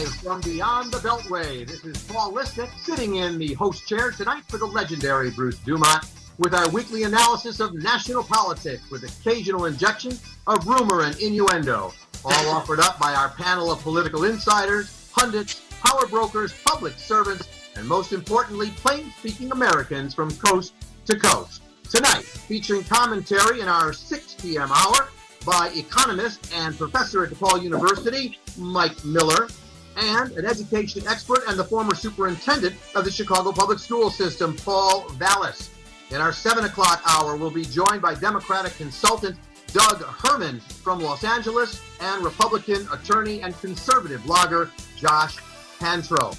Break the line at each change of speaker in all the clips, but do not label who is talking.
Live from beyond the Beltway, this is Paul Lisnek sitting in the host chair tonight for the legendary Bruce Dumont with our weekly analysis of national politics with occasional injection of rumor and innuendo, all offered up by our panel of political insiders, pundits, power brokers, public servants, and most importantly, plain speaking Americans from coast to coast. Tonight, featuring commentary in our 6 p.m. hour by economist and professor at DePaul University, Mike Miller, and an education expert and the former superintendent of the Chicago Public School System, Paul Vallas. In our 7 o'clock hour, we'll be joined by Democratic consultant Doug Herman from Los Angeles and Republican attorney and conservative blogger Josh Pantro.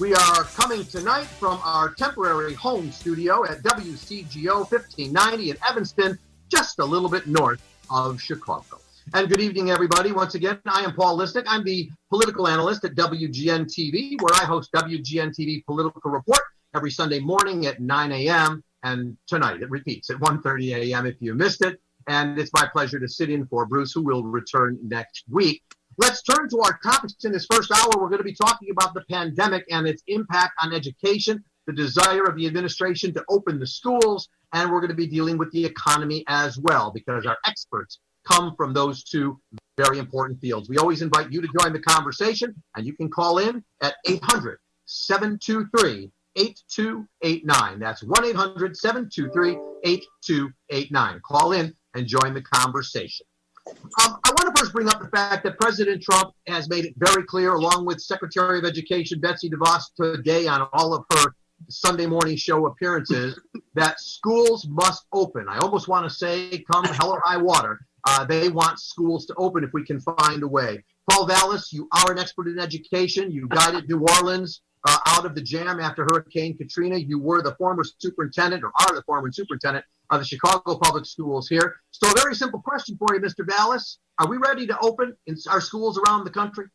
We are coming tonight from our temporary home studio at WCGO 1590 in Evanston, just a little bit north of Chicago. And good evening, everybody. Once again, I am Paul Lisnek. I'm the political analyst at WGN TV, where I host WGN TV Political Report every Sunday morning at 9 a.m. And tonight it repeats at 1.30 a.m. if you missed it. And it's my pleasure to sit in for Bruce, who will return next week. Let's turn to our topics in this first hour. We're going to be talking about the pandemic and its impact on education, the desire of the administration to open the schools, and we're going to be dealing with the economy as well because our experts come from those two very important fields. We always invite you to join the conversation, and you can call in at 800 723 8289. That's 1 800 723 8289. Call in and join the conversation. Um, I want to first bring up the fact that President Trump has made it very clear, along with Secretary of Education Betsy DeVos today on all of her Sunday morning show appearances, that schools must open. I almost want to say, come hell or high water, uh, they want schools to open if we can find a way. Paul Vallas, you are an expert in education. You guided New Orleans uh, out of the jam after Hurricane Katrina. You were the former superintendent, or are the former superintendent of the Chicago Public Schools here. So, a very simple question for you, Mr. Vallas: Are we ready to open in our schools around the country?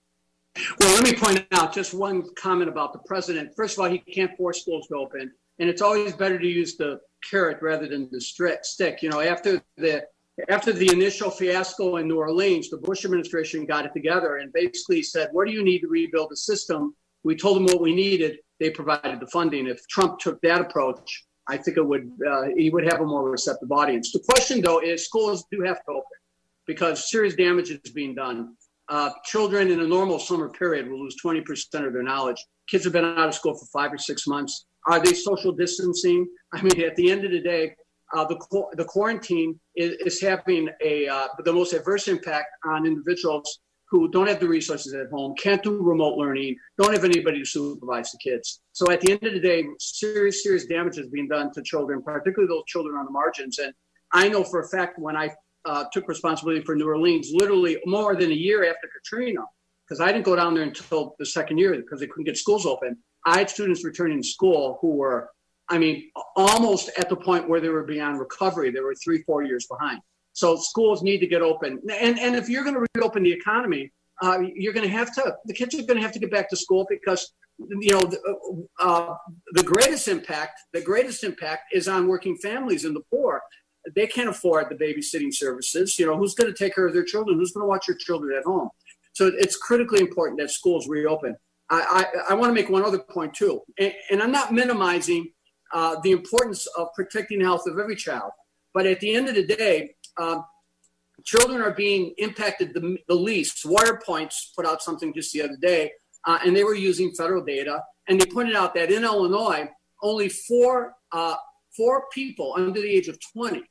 Well, let me point out just one comment about the president. First of all, he can't force schools to open, and it's always better to use the carrot rather than the stick. You know, after the after the initial fiasco in New Orleans, the Bush administration got it together and basically said, "What do you need to rebuild the system?" We told them what we needed. They provided the funding. If Trump took that approach, I think it would uh, he would have a more receptive audience. The question, though, is schools do have to open because serious damage is being done. Uh, children in a normal summer period will lose 20% of their knowledge. Kids have been out of school for five or six months. Are they social distancing? I mean, at the end of the day, uh, the, the quarantine is, is having a, uh, the most adverse impact on individuals who don't have the resources at home, can't do remote learning, don't have anybody to supervise the kids. So at the end of the day, serious, serious damage is being done to children, particularly those children on the margins. And I know for a fact when I uh, took responsibility for New Orleans literally more than a year after Katrina, because I didn't go down there until the second year because they couldn't get schools open. I had students returning to school who were, I mean, almost at the point where they were beyond recovery. They were three, four years behind. So schools need to get open. And, and if you're going to reopen the economy, uh, you're going to have to, the kids are going to have to get back to school because, you know, the, uh, the greatest impact, the greatest impact is on working families and the poor they can't afford the babysitting services. You know, who's going to take care of their children? Who's going to watch your children at home? So it's critically important that schools reopen. I, I, I want to make one other point too, and, and I'm not minimizing uh, the importance of protecting the health of every child. But at the end of the day, uh, children are being impacted the, the least. Wirepoints put out something just the other day, uh, and they were using federal data, and they pointed out that in Illinois, only four uh, four people under the age of 20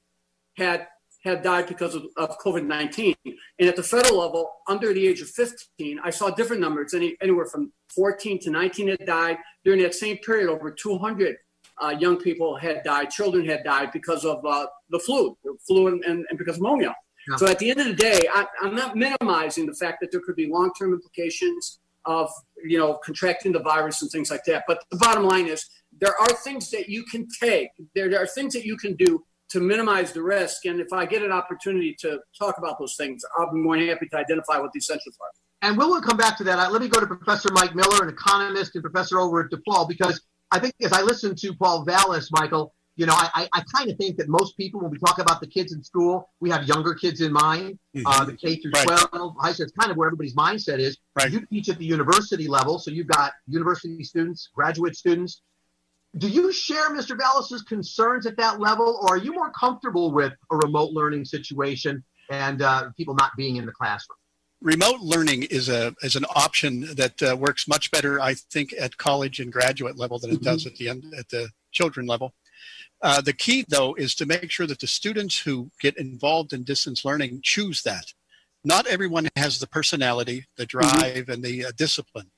had had died because of, of COVID 19. And at the federal level, under the age of 15, I saw different numbers, any, anywhere from 14 to 19 had died. During that same period, over 200 uh, young people had died, children had died because of uh, the flu, the flu and, and, and because of pneumonia. Yeah. So at the end of the day, I, I'm not minimizing the fact that there could be long term implications of you know contracting the virus and things like that. But the bottom line is there are things that you can take. There, there are things that you can do to minimize the risk. And if I get an opportunity to talk about those things, I'll be more than happy to identify what the essentials are.
And we'll come back to that. Let me go to Professor Mike Miller, an economist and professor over at DePaul, because I think as I listen to Paul Vallas, Michael, you know, I, I kind of think that most people, when we talk about the kids in school, we have younger kids in mind, mm-hmm. uh, the K through 12, right. high school. It's kind of where everybody's mindset is. Right. You teach at the university level, so you've got university students, graduate students. Do you share Mr. Vallas's concerns at that level, or are you more comfortable with a remote learning situation and uh, people not being in the classroom?
Remote learning is a is an option that uh, works much better, I think, at college and graduate level than it does mm-hmm. at the end at the children level. Uh, the key, though, is to make sure that the students who get involved in distance learning choose that. Not everyone has the personality, the mm-hmm. drive, mm-hmm. and the uh, discipline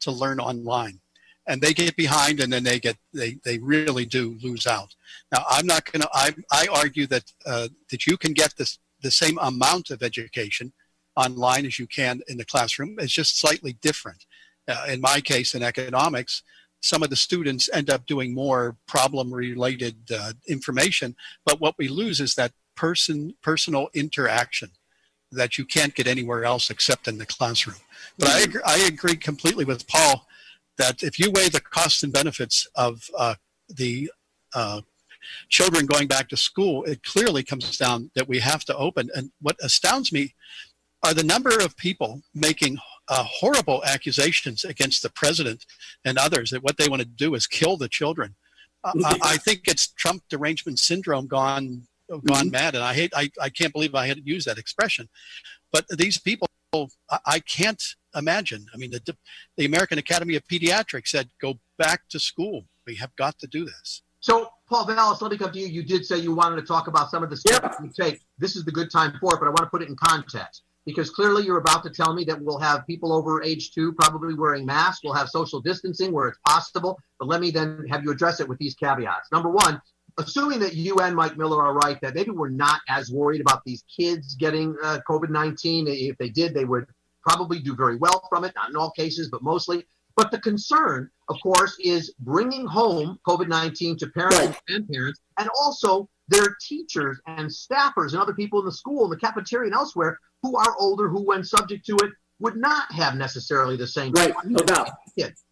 to learn online, and they get behind, and then they get they they really do lose out. Now, I'm not going to. I I argue that uh, that you can get this the same amount of education online as you can in the classroom. It's just slightly different. Uh, in my case, in economics, some of the students end up doing more problem related uh, information, but what we lose is that person personal interaction that you can't get anywhere else except in the classroom. But I agree, I agree completely with Paul that if you weigh the costs and benefits of uh, the uh, children going back to school, it clearly comes down that we have to open. And what astounds me are the number of people making uh, horrible accusations against the president and others that what they want to do is kill the children. Uh, I, I, think it's Trump derangement syndrome gone gone mm-hmm. mad, and I hate I, I can't believe I had to use that expression. But these people, I, I can't imagine. I mean, the the American Academy of Pediatrics said go back to school. We have got to do this.
So, Paul Vallas, let me come to you. You did say you wanted to talk about some of the steps yeah. you take. This is the good time for it, but I want to put it in context because clearly you're about to tell me that we'll have people over age two probably wearing masks. We'll have social distancing where it's possible. But let me then have you address it with these caveats. Number one, assuming that you and Mike Miller are right, that maybe we're not as worried about these kids getting uh, COVID 19. If they did, they would probably do very well from it, not in all cases, but mostly. But the concern, of course, is bringing home COVID 19 to parents and parents, and also their teachers and staffers and other people in the school, in the cafeteria, and elsewhere who are older, who, when subject to it, would not have necessarily the same.
Right, no doubt. Kids.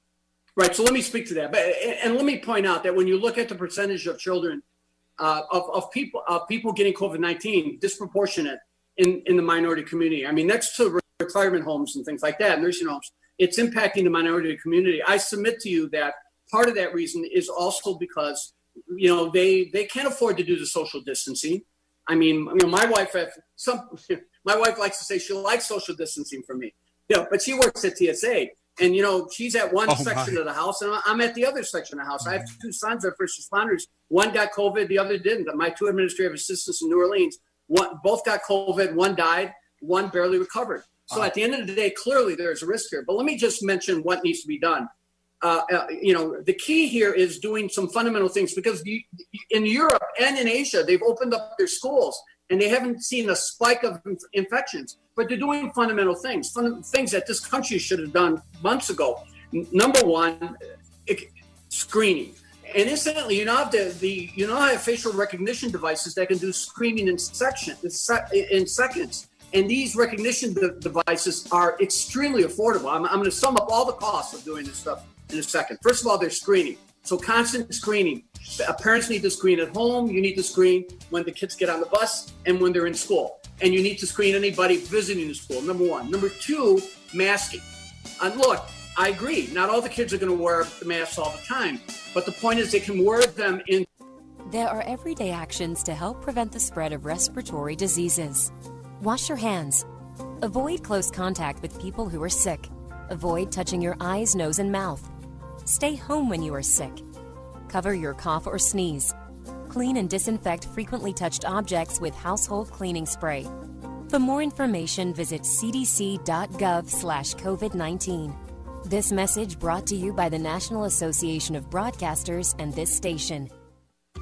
Right. So let me speak to that. But and let me point out that when you look at the percentage of children uh, of, of people of people getting COVID nineteen, disproportionate in in the minority community. I mean, next to retirement homes and things like that, nursing homes, it's impacting the minority community. I submit to you that part of that reason is also because you know they they can't afford to do the social distancing. I mean, you know, my wife, have some my wife likes to say she likes social distancing from me. You know, but she works at TSA. And you know, she's at one oh section my. of the house, and I'm at the other section of the house. Mm-hmm. I have two sons that are first responders. One got COVID, the other didn't. But My two administrative assistants in New Orleans, one both got COVID. One died. One barely recovered. So at the end of the day, clearly there's a risk here. But let me just mention what needs to be done. Uh, uh, you know, the key here is doing some fundamental things because you, in Europe and in Asia, they've opened up their schools and they haven't seen a spike of infections, but they're doing fundamental things, fun, things that this country should have done months ago. N- number one, it, screening. And incidentally, you know have the, the you know have facial recognition devices that can do screening in section in seconds. And these recognition de- devices are extremely affordable. I'm, I'm going to sum up all the costs of doing this stuff in a second. First of all, they're screening. So constant screening. Parents need to screen at home. You need to screen when the kids get on the bus and when they're in school. And you need to screen anybody visiting the school, number one. Number two, masking. And look, I agree. Not all the kids are going to wear the masks all the time. But the point is they can wear them in.
There are everyday actions to help prevent the spread of respiratory diseases. Wash your hands. Avoid close contact with people who are sick. Avoid touching your eyes, nose, and mouth. Stay home when you are sick. Cover your cough or sneeze. Clean and disinfect frequently touched objects with household cleaning spray. For more information, visit cdc.gov/covid19. This message brought to you by the National Association of Broadcasters and this station.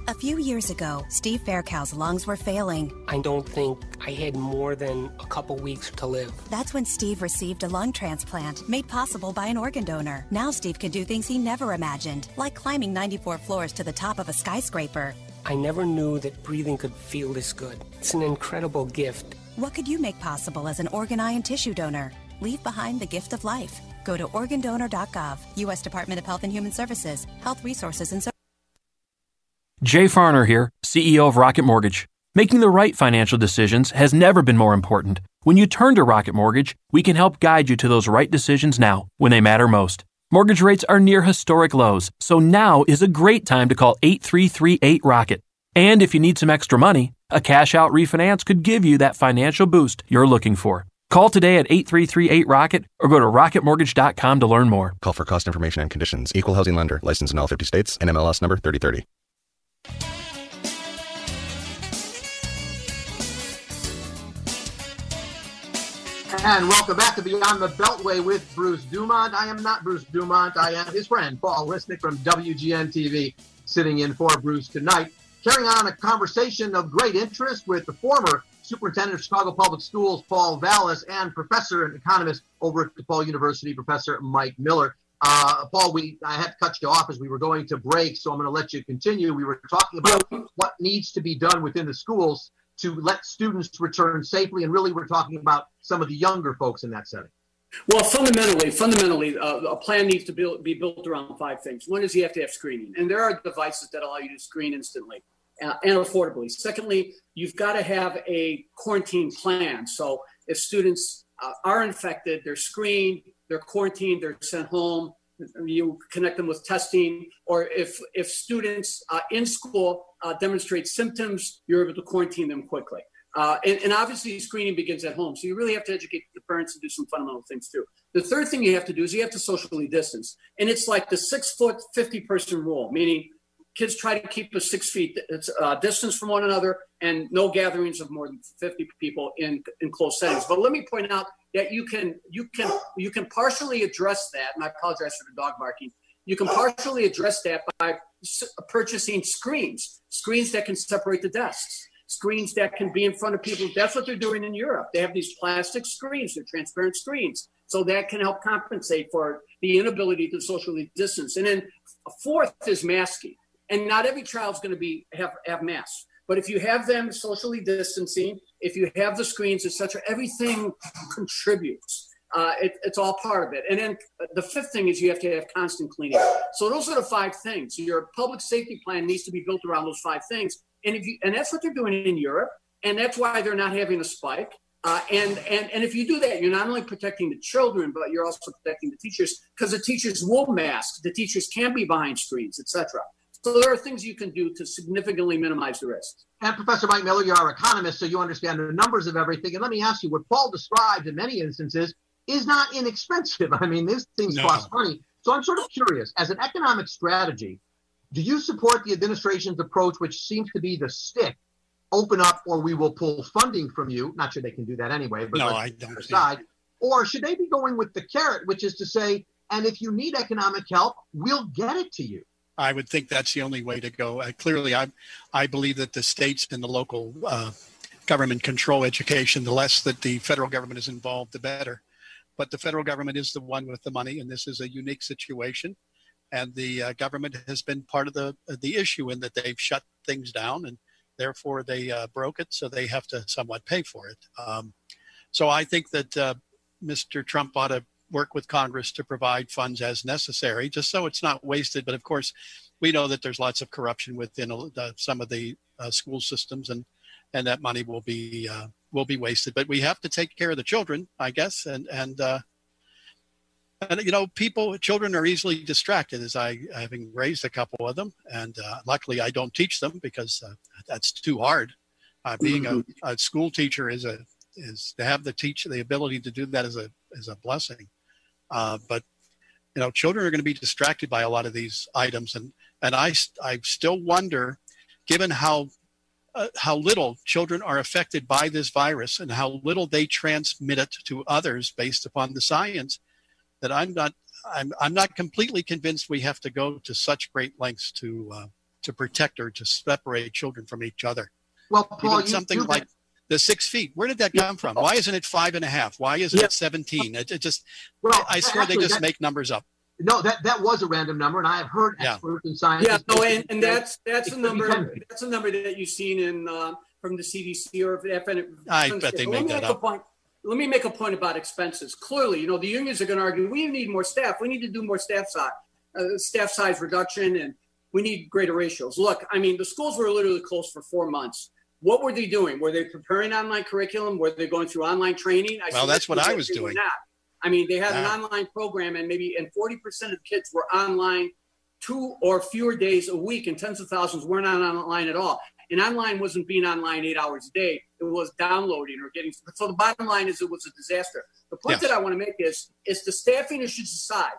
A few years ago, Steve Faircow's lungs were failing.
I don't think I had more than a couple weeks to live.
That's when Steve received a lung transplant made possible by an organ donor. Now Steve can do things he never imagined, like climbing 94 floors to the top of a skyscraper.
I never knew that breathing could feel this good. It's an incredible gift.
What could you make possible as an organ, eye, and tissue donor? Leave behind the gift of life. Go to organdonor.gov, U.S. Department of Health and Human Services, Health Resources and
Jay Farner here, CEO of Rocket Mortgage. Making the right financial decisions has never been more important. When you turn to Rocket Mortgage, we can help guide you to those right decisions now when they matter most. Mortgage rates are near historic lows, so now is a great time to call 8338 Rocket. And if you need some extra money, a cash out refinance could give you that financial boost you're looking for. Call today at 8338 Rocket or go to rocketmortgage.com to learn more.
Call for cost information and conditions. Equal housing lender. License in all 50 states. NMLS number 3030.
And welcome back to Beyond the Beltway with Bruce Dumont. I am not Bruce Dumont. I am his friend, Paul Lisnek from WGN TV, sitting in for Bruce tonight, carrying on a conversation of great interest with the former Superintendent of Chicago Public Schools, Paul Vallas, and professor and economist over at DePaul University, Professor Mike Miller. Uh, Paul, we I had to cut you off as we were going to break, so I'm going to let you continue. We were talking about what needs to be done within the schools to let students return safely, and really we're talking about some of the younger folks in that setting.
Well, fundamentally, fundamentally, uh, a plan needs to build, be built around five things. One is you have to have screening, and there are devices that allow you to screen instantly uh, and affordably. Secondly, you've got to have a quarantine plan. So if students uh, are infected, they're screened, they're quarantined, they're sent home. You connect them with testing, or if if students uh, in school uh, demonstrate symptoms, you're able to quarantine them quickly. Uh, and, and, obviously, screening begins at home. So you really have to educate the parents and do some fundamental things too. The third thing you have to do is you have to socially distance. And it's like the six foot, 50 person rule, meaning kids try to keep a six feet uh, distance from one another and no gatherings of more than 50 people in, in close settings. But let me point out that you can, you can, you can partially address that. And I apologize for the dog barking. You can partially address that by purchasing screens, screens that can separate the desks screens that can be in front of people. That's what they're doing in Europe. They have these plastic screens, they're transparent screens. So that can help compensate for the inability to socially distance. And then fourth is masking. And not every child's going to be have, have masks. But if you have them socially distancing, if you have the screens, etc., everything contributes. Uh, it, it's all part of it. And then the fifth thing is you have to have constant cleaning. So those are the five things. Your public safety plan needs to be built around those five things. And if you, and that's what they're doing in Europe, and that's why they're not having a spike. Uh, and and and if you do that, you're not only protecting the children, but you're also protecting the teachers because the teachers will mask. The teachers can't be behind screens, etc. So there are things you can do to significantly minimize the risk.
And Professor Mike Miller, you are an economist, so you understand the numbers of everything. And let me ask you, what Paul described in many instances is not inexpensive. I mean, these things no. cost money. So I'm sort of curious, as an economic strategy, do you support the administration's approach, which seems to be the stick? Open up, or we will pull funding from you. Not sure they can do that anyway, but
no, I don't.
Aside. Or should they be going with the carrot, which is to say, and if you need economic help, we'll get it to you.
I would think that's the only way to go. Uh, clearly, I, I believe that the states and the local uh, government control education. The less that the federal government is involved, the better. But the federal government is the one with the money, and this is a unique situation and the uh, government has been part of the the issue in that they've shut things down and therefore they uh, broke it, so they have to somewhat pay for it. Um, so I think that uh, Mr. Trump ought to work with Congress to provide funds as necessary, just so it's not wasted. But of course, we know that there's lots of corruption within uh, some of the uh, school systems, and and that money will be uh, will be wasted. But we have to take care of the children, I guess, and and and you know people children are easily distracted as i having raised a couple of them and uh, luckily i don't teach them because uh, that's too hard uh, being a, mm-hmm. a, school teacher is a is to have the teach the ability to do that is a is a blessing uh, but you know children are going to be distracted by a lot of these items and and i i still wonder given how uh, how little children are affected by this virus and how little they transmit it to others based upon the science that I'm not I'm I'm not completely convinced we have to go to such great lengths to uh, to protect or to separate children from each other.
Well, Paul,
Even something you, like the six feet. Where did that come from? Why isn't it five and a half? Why isn't yeah. it seventeen? It, it just well, I, I swear actually, they just that, make numbers up.
No, that that was a random number, and I have heard experts yeah. in science.
Yeah, no, and, and that's that's a number that's a number that you've seen in uh, from the CDC or if, if
I bet they make that up.
Point let me make a point about expenses. Clearly, you know, the unions are going to argue we need more staff. We need to do more staff size, uh, staff size reduction, and we need greater ratios. Look, I mean, the schools were literally closed for four months. What were they doing? Were they preparing online curriculum? Were they going through online training?
I well, that's what I was doing. Not.
I mean, they had an online program, and maybe and 40% of the kids were online two or fewer days a week, and tens of thousands weren't online at all. And online wasn't being online eight hours a day; it was downloading or getting. So the bottom line is, it was a disaster. The point yes. that I want to make is, is the staffing issues aside,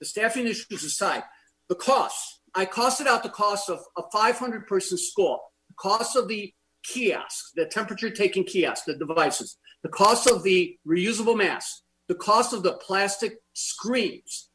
the staffing issues aside, the costs. I costed out the cost of a 500 person school, the cost of the kiosks, the temperature taking kiosks, the devices, the cost of the reusable masks, the cost of the plastic screens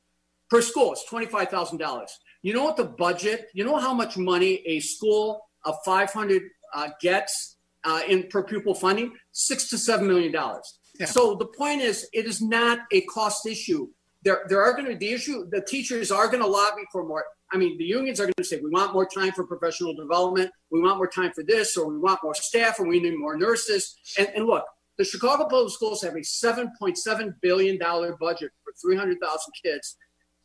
per school is $25,000. You know what the budget, you know how much money a school of 500 uh, gets uh, in per pupil funding? Six to seven million dollars. Yeah. So the point is, it is not a cost issue. There, there are going to be the issue. The teachers are going to lobby for more. I mean, the unions are going to say we want more time for professional development. We want more time for this, or we want more staff, or we need more nurses. And, and look, the Chicago Public Schools have a $7.7 billion budget for 300,000 kids.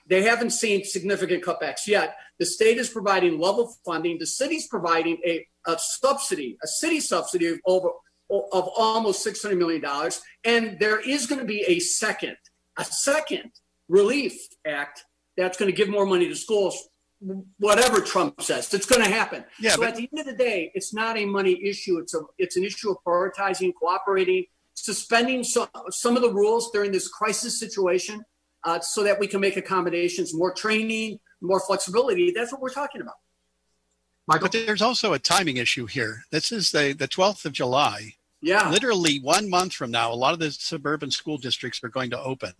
They haven't seen significant cutbacks yet. The state is providing level funding. The city's providing a, a subsidy, a city subsidy of over of almost $600 million. And there is going to be a second, a second relief act that's going to give more money to schools whatever Trump says. It's going to happen. Yeah, so but- at the end of the day, it's not a money issue. It's a it's an issue of prioritizing, cooperating, suspending some some of the rules during this crisis situation, uh, so that we can make accommodations, more training, more flexibility. That's what we're talking about.
Michael? But there's also a timing issue here. This is the the 12th of July.
Yeah.
Literally one month from now, a lot of the suburban school districts are going to open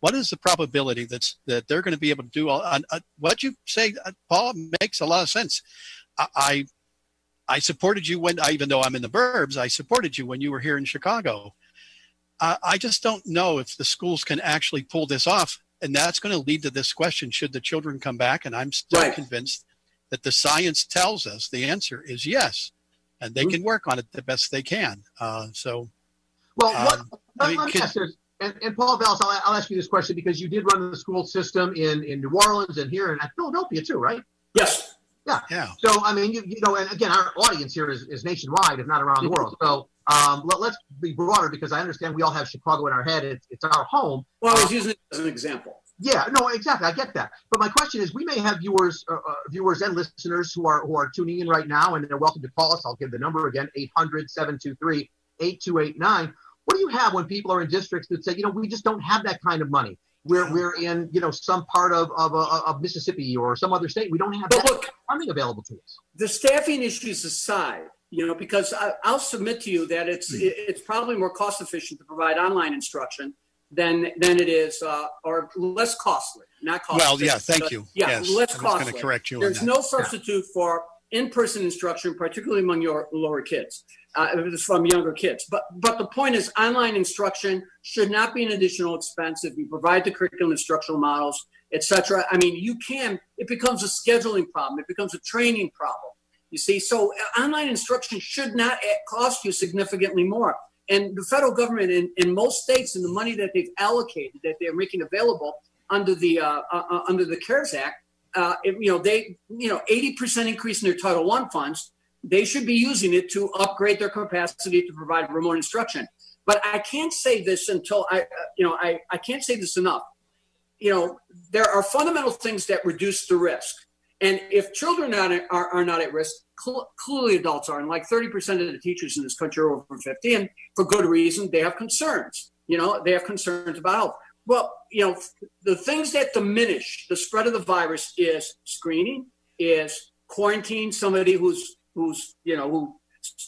what is the probability that's that they're going to be able to do all uh, uh, what you say uh, paul makes a lot of sense I, I, I supported you when even though i'm in the burbs i supported you when you were here in chicago i just don't know if the schools can actually pull this off and that's going to lead to this question should the children come back and i'm still right. convinced that the science tells us the answer is yes and they mm-hmm. can work on it the best they can uh, so
well what, um, I mean, can, and, and Paul Vallas, I'll, I'll, ask you this question because you did run the school system in, in New Orleans and here in Philadelphia too, right?
Yes.
Yeah. Yeah. So, I mean, you, you know, and again, our audience here is, is nationwide, if not around the world. So um, let, us be broader because I understand we all have Chicago in our head. It's, it's our home.
Well, I was using it as an example.
Yeah, no, exactly. I get that. But my question is, we may have viewers, uh, uh, viewers and listeners who are who are tuning in right now, and they're welcome to call us. I'll give the number again: 800-723-8289 what do you have when people are in districts that say, you know, we just don't have that kind of money? We're, we're in, you know, some part of, of, uh, of Mississippi or some other state. We don't have but that look, funding available to us.
The staffing issues aside, you know, because I, will submit to you that it's mm. it's probably more cost efficient to provide online instruction than than it is, uh, or less costly, not costly.
Well, yeah, thank you.
Yeah, yes, less costly.
going to correct you.
There's no substitute yeah. for in-person instruction, particularly among your lower kids uh, from younger kids. But but the point is, online instruction should not be an additional expense if you provide the curriculum instructional models, etc. I mean, you can. It becomes a scheduling problem. It becomes a training problem. You see, so uh, online instruction should not cost you significantly more. And the federal government in, in most states, and the money that they've allocated, that they're making available under the uh, uh, uh under the CARES Act, uh, you know, they, you know, 80% increase in their Title One funds they should be using it to upgrade their capacity to provide remote instruction. But I can't say this until I, uh, you know, I, I can't say this enough. You know, there are fundamental things that reduce the risk. And if children are, are, are not at risk, cl- clearly adults are. And like 30% of the teachers in this country are over 50. And for good reason, they have concerns. You know, they have concerns about health. Well, you know, the things that diminish the spread of the virus is screening, is quarantine somebody who's who's you know who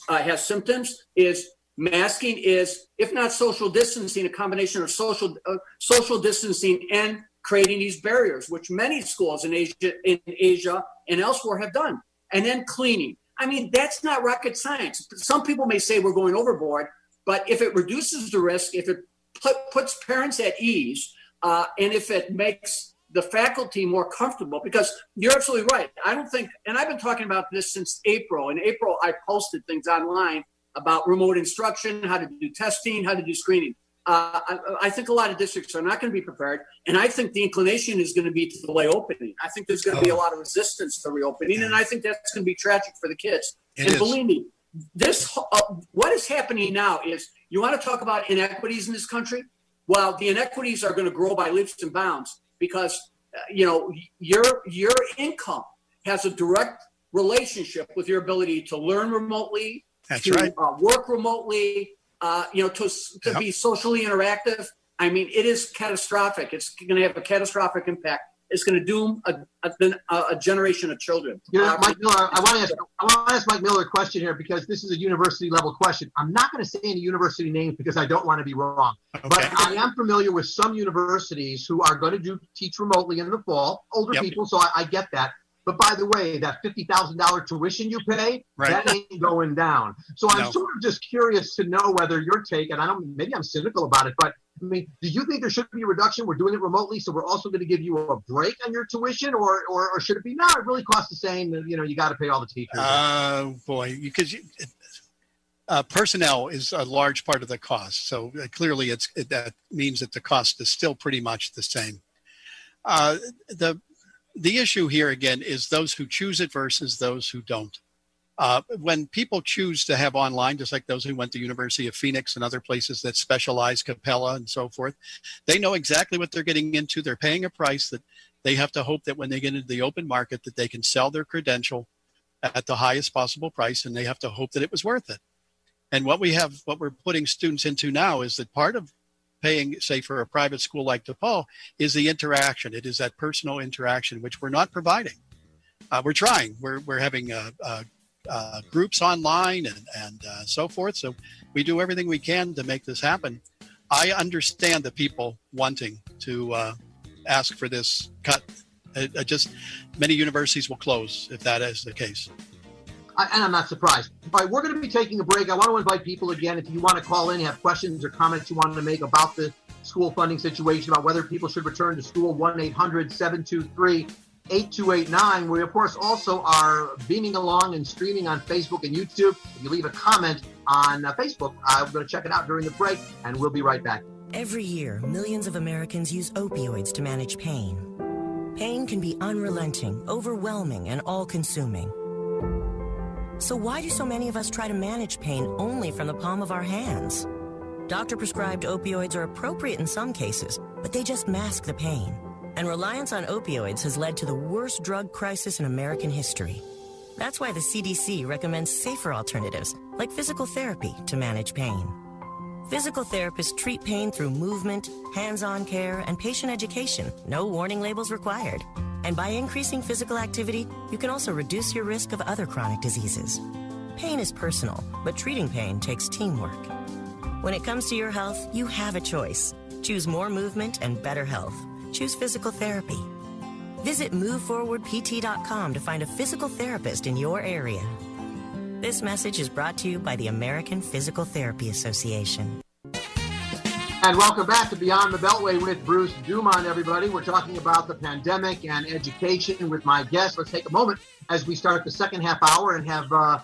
uh, has symptoms is masking is if not social distancing a combination of social uh, social distancing and creating these barriers which many schools in asia in asia and elsewhere have done and then cleaning. I mean that's not rocket science. Some people may say we're going overboard but if it reduces the risk if it put, puts parents at ease uh, and if it makes the faculty more comfortable because you're absolutely right. I don't think, and I've been talking about this since April. In April, I posted things online about remote instruction, how to do testing, how to do screening. uh, I, I, think a lot of districts are not going to be prepared, and I think the inclination is going to be to delay opening. I think there's going to be a oh. lot of resistance to reopening, and I think that's going to be tragic for the kids. It and is. believe me, this uh, what is happening now is you want to talk about inequities in this country. Well, the inequities are going to grow by leaps and bounds because uh, you know your your income has a direct relationship with your ability to learn remotely,
That's
to
right.
uh, work remotely, uh, you know, to to yep. be socially interactive. I mean, it is catastrophic. It's going to have a catastrophic impact. It's going to doom a, a, a generation of children.
You know, uh, Mike Miller, I want to ask I want to ask Mike Miller a question here because this is a university level question. I'm not going to say any university names because I don't want to be wrong. Okay. But I am familiar with some universities who are going to do teach remotely in the fall. Older yep. people, so I, I get that. But by the way, that fifty thousand dollar tuition you pay, right. that ain't going down. So I'm no. sort of just curious to know whether your take, and I don't maybe I'm cynical about it, but I mean, do you think there should be a reduction? We're doing it remotely, so we're also going to give you a break on your tuition, or or, or should it be no? It really costs the same. You know, you got to pay all the teachers.
Oh uh, boy, because uh, personnel is a large part of the cost. So uh, clearly, it's it, that means that the cost is still pretty much the same. Uh, the the issue here again is those who choose it versus those who don't. Uh, when people choose to have online, just like those who went to University of Phoenix and other places that specialize, Capella and so forth, they know exactly what they're getting into. They're paying a price that they have to hope that when they get into the open market that they can sell their credential at the highest possible price, and they have to hope that it was worth it. And what we have, what we're putting students into now is that part of paying, say, for a private school like DePaul, is the interaction. It is that personal interaction, which we're not providing. Uh, we're trying. We're, we're having uh, uh, uh groups online and, and uh, so forth. So we do everything we can to make this happen. I understand the people wanting to uh, ask for this cut. It, it just many universities will close if that is the case.
I, and I'm not surprised. All right, we're going to be taking a break. I want to invite people again. If you want to call in, have questions or comments you want to make about the school funding situation, about whether people should return to school, 1 800 723 8289. We, of course, also are beaming along and streaming on Facebook and YouTube. If you leave a comment on uh, Facebook, I'm going to check it out during the break, and we'll be right back.
Every year, millions of Americans use opioids to manage pain. Pain can be unrelenting, overwhelming, and all consuming. So why do so many of us try to manage pain only from the palm of our hands? Doctor prescribed opioids are appropriate in some cases, but they just mask the pain. And reliance on opioids has led to the worst drug crisis in American history. That's why the CDC recommends safer alternatives, like physical therapy, to manage pain. Physical therapists treat pain through movement, hands on care, and patient education, no warning labels required. And by increasing physical activity, you can also reduce your risk of other chronic diseases. Pain is personal, but treating pain takes teamwork. When it comes to your health, you have a choice. Choose more movement and better health. Choose physical therapy. Visit moveforwardpt.com to find a physical therapist in your area. This message is brought to you by the American Physical Therapy Association.
And welcome back to Beyond the Beltway with Bruce Dumont, everybody. We're talking about the pandemic and education with my guest. Let's take a moment as we start the second half hour and have uh,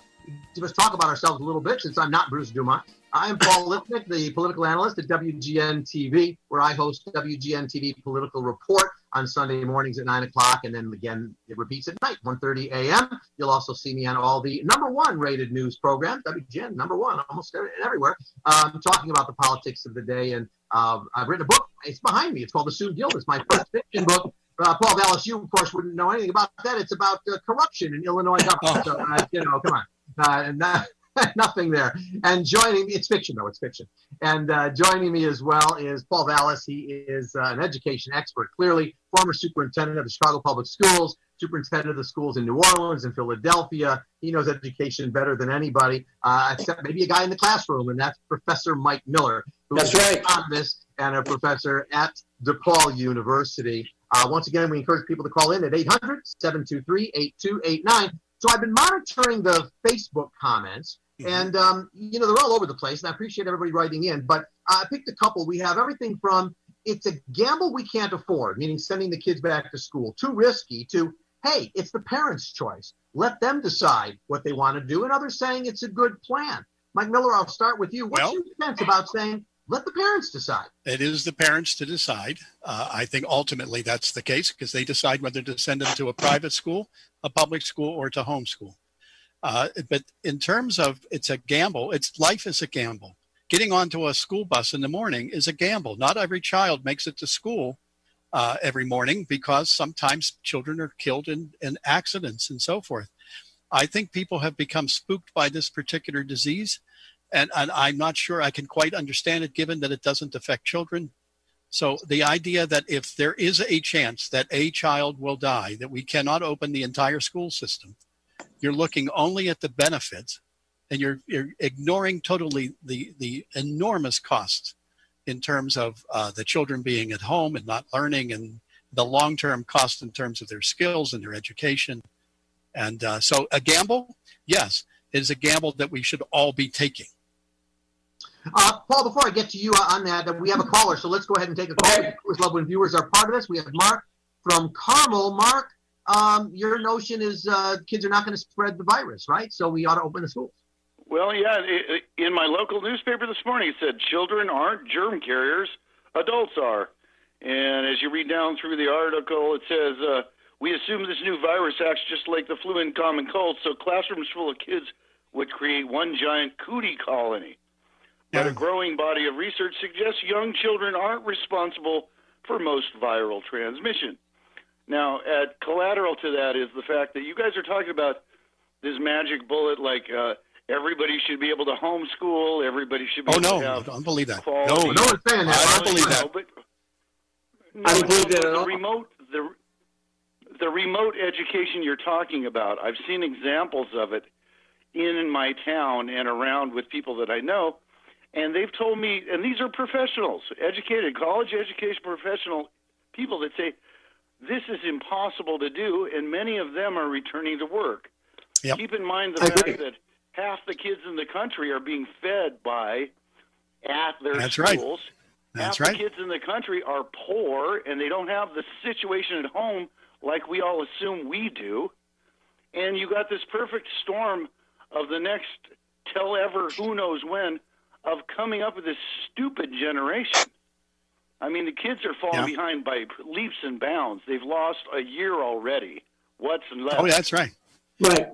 just talk about ourselves a little bit since I'm not Bruce Dumont. I'm Paul Lisnek, the political analyst at WGN TV, where I host WGN TV Political Report on Sunday mornings at 9 o'clock, and then again, it repeats at night, 1.30 a.m. You'll also see me on all the number one rated news programs, WGN, number one, almost everywhere, um, talking about the politics of the day. And uh, I've written a book. It's behind me. It's called The Soon Guild. It's my first fiction book. Uh, Paul Vallas, you, of course, wouldn't know anything about that. It's about uh, corruption in Illinois government. So, uh, you know, come on. Uh, and that, Nothing there. And joining me, it's fiction though, it's fiction. And uh, joining me as well is Paul Vallas. He is uh, an education expert, clearly, former superintendent of the Chicago Public Schools, superintendent of the schools in New Orleans and Philadelphia. He knows education better than anybody, uh, except maybe a guy in the classroom, and that's Professor Mike Miller,
who that's is right.
an economist and a professor at DePaul University. Uh, once again, we encourage people to call in at 800 723 8289. So I've been monitoring the Facebook comments Mm-hmm. And, um, you know, they're all over the place, and I appreciate everybody writing in. But I picked a couple. We have everything from it's a gamble we can't afford, meaning sending the kids back to school, too risky, to hey, it's the parents' choice. Let them decide what they want to do. And others saying it's a good plan. Mike Miller, I'll start with you. What's well, your sense about saying, let the parents decide.
It is the parents to decide. Uh, I think ultimately that's the case because they decide whether to send them to a private school, a public school, or to homeschool. Uh, but in terms of it's a gamble, it's life is a gamble. Getting onto a school bus in the morning is a gamble. Not every child makes it to school uh, every morning because sometimes children are killed in, in accidents and so forth. I think people have become spooked by this particular disease and, and I'm not sure I can quite understand it given that it doesn't affect children. So the idea that if there is a chance that a child will die, that we cannot open the entire school system, you're looking only at the benefits and you're, you're ignoring totally the, the enormous costs in terms of uh, the children being at home and not learning and the long-term cost in terms of their skills and their education. And uh, so a gamble, yes, it is a gamble that we should all be taking.
Uh, Paul, before I get to you on that, we have a caller, so let's go ahead and take a call. Okay. Love when viewers are part of this. We have Mark from Carmel. Mark, um, your notion is uh, kids are not going to spread the virus, right? So we ought to open the schools.
Well, yeah. In my local newspaper this morning, it said children aren't germ carriers, adults are. And as you read down through the article, it says uh, we assume this new virus acts just like the flu and common cold, so classrooms full of kids would create one giant cootie colony. But a growing body of research suggests young children aren't responsible for most viral transmission. Now, at collateral to that is the fact that you guys are talking about this magic bullet, like uh, everybody should be able to homeschool, everybody should be
oh,
able
no,
to have.
I don't believe that.
Quality.
No,
no one's saying that.
I don't believe that.
But, no,
I don't believe that
the
at all.
remote the the remote education you're talking about. I've seen examples of it in my town and around with people that I know and they've told me, and these are professionals, educated, college education professional people that say this is impossible to do, and many of them are returning to work.
Yep.
Keep in mind the fact that half the kids in the country are being fed by at their
That's right. That's
half
right.
the kids in the country are poor and they don't have the situation at home like we all assume we do. And you got this perfect storm of the next till ever who knows when of coming up with this stupid generation. I mean, the kids are falling
Yeah.
behind by leaps and bounds. They've lost a year already. What's left?
Oh, yeah, that's right.
Right.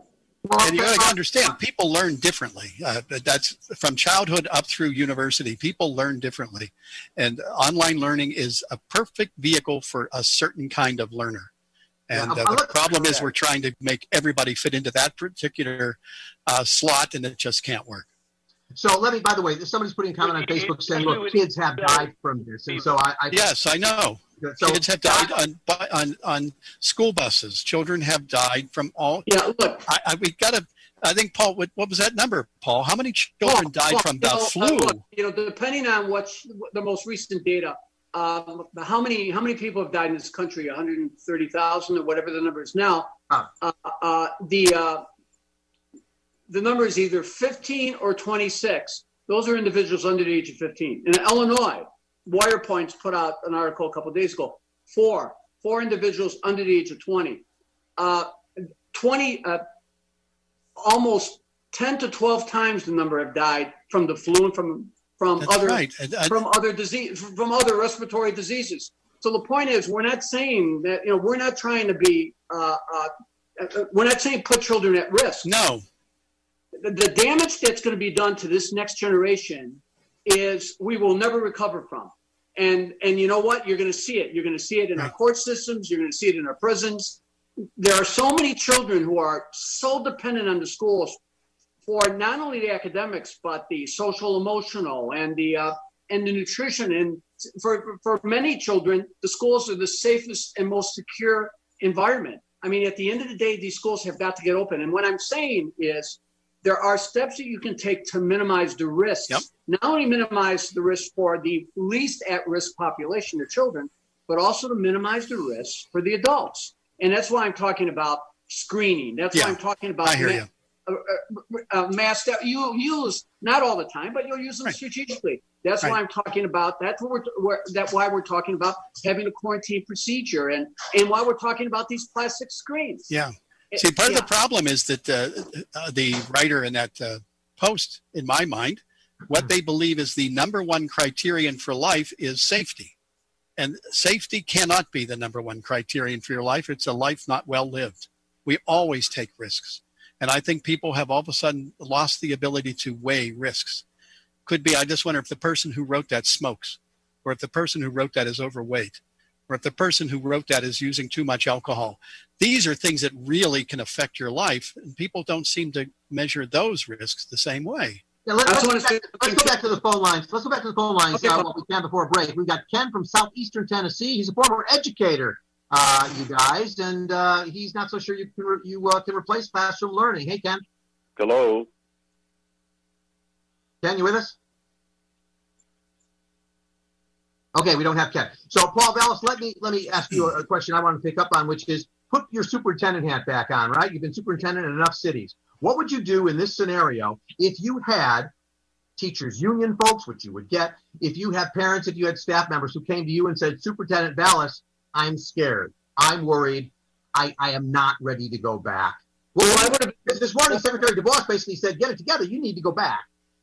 And you got to understand, people learn differently. Uh, that's from childhood up through university. People learn differently, and online learning is a perfect vehicle for a certain kind of learner. And uh, the problem is, we're trying to make everybody fit into that particular uh, slot, and it just can't work.
So let me, by the way, somebody's putting a comment on Facebook saying, look, kids have died from this. And so I, I
Yes, I know.
so
Kids have died on bu- on on school buses. Children have died from all.
Yeah, look,
I, I we got to. I think Paul. What, what was that number, Paul? How many children died
well,
from
you
the
know,
flu?
uh, look, you know, depending on what's the most recent data, um, how many how many people have died in this country? 130,000 or whatever the number is now.
Ah.
Uh, uh, the uh, the number is either 15 or 26. Those are individuals under the age of 15. In Illinois, Wirepoints put out an article a couple of days ago. Four four individuals under the age of 20. Uh, 20 uh, almost 10 to 12 times the number have died from the flu and from from
That's
other
right. And- and-
from other disease from other respiratory diseases. So the point is, we're not saying that you know we're not trying to be uh, uh, uh, we're not saying put children at risk.
no,
The, the damage that's going to be done to this next generation is we will never recover from. And and you know what? You're going to see it. You're going to see it in our court systems. You're going to see it in our prisons. There are so many children who are so dependent on the schools for not only the academics but the social emotional and the uh, and the nutrition and for for many children the schools are the safest and most secure environment i mean at the end of the day these schools have got to get open and what i'm saying is there are steps that you can take to minimize the risks
Yep.
not only minimize the risk for the least at risk population the children but also to minimize the risks for the adults and that's why i'm talking about screening that's
Yeah,
why i'm talking about
I hear
ma-
you.
uh, uh, uh, mask that you use not all the time, but you'll use them
Right.
strategically. That's
Right.
why I'm talking about. That's what we're, we're that why we're talking about having a quarantine procedure, and and why we're talking about these plastic screens.
Yeah.
It-
See, part
yeah.
of the problem is that uh, uh, the writer in that uh, post, in my mind, what they believe is the number one criterion for life is safety. And safety cannot be the number one criterion for your life. It's a life not well lived. We always take risks. And I think people have all of a sudden lost the ability to weigh risks. Could be, I just wonder if the person who wrote that smokes, or if the person who wrote that is overweight, or if the person who wrote that is using too much alcohol. These are things that really can affect your life, and people don't seem to measure those risks the same way.
Yeah, let, us go, let's go back to the phone lines. Let's go back to the phone lines okay, uh, what we can before a break. We've got Ken from southeastern Tennessee. He's a former educator, uh, you guys, and uh, he's not so sure you can re- you uh, can replace classroom learning. Hey, Ken.
Hello.
Ken, you with us? Okay, we don't have Ken. So, Paul Vallas, let me let me ask you a question I want to pick up on, which is put your superintendent hat back on. Right, you've been superintendent in enough cities. What would you do in this scenario if you had teachers union folks, which you would get, if you had parents, if you had staff members who came to you and said, Superintendent Vallas, I'm scared. I'm worried. I, I am not ready to go back. Well, I would have, this morning, Secretary DeVos basically said, get it together. You need to go back.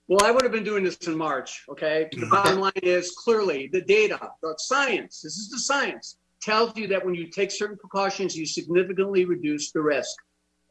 Well, I would have been doing this in March. Okay. The bottom line is clearly the data, the science, this is the science, tells you that when you take certain precautions, you significantly reduce the risk.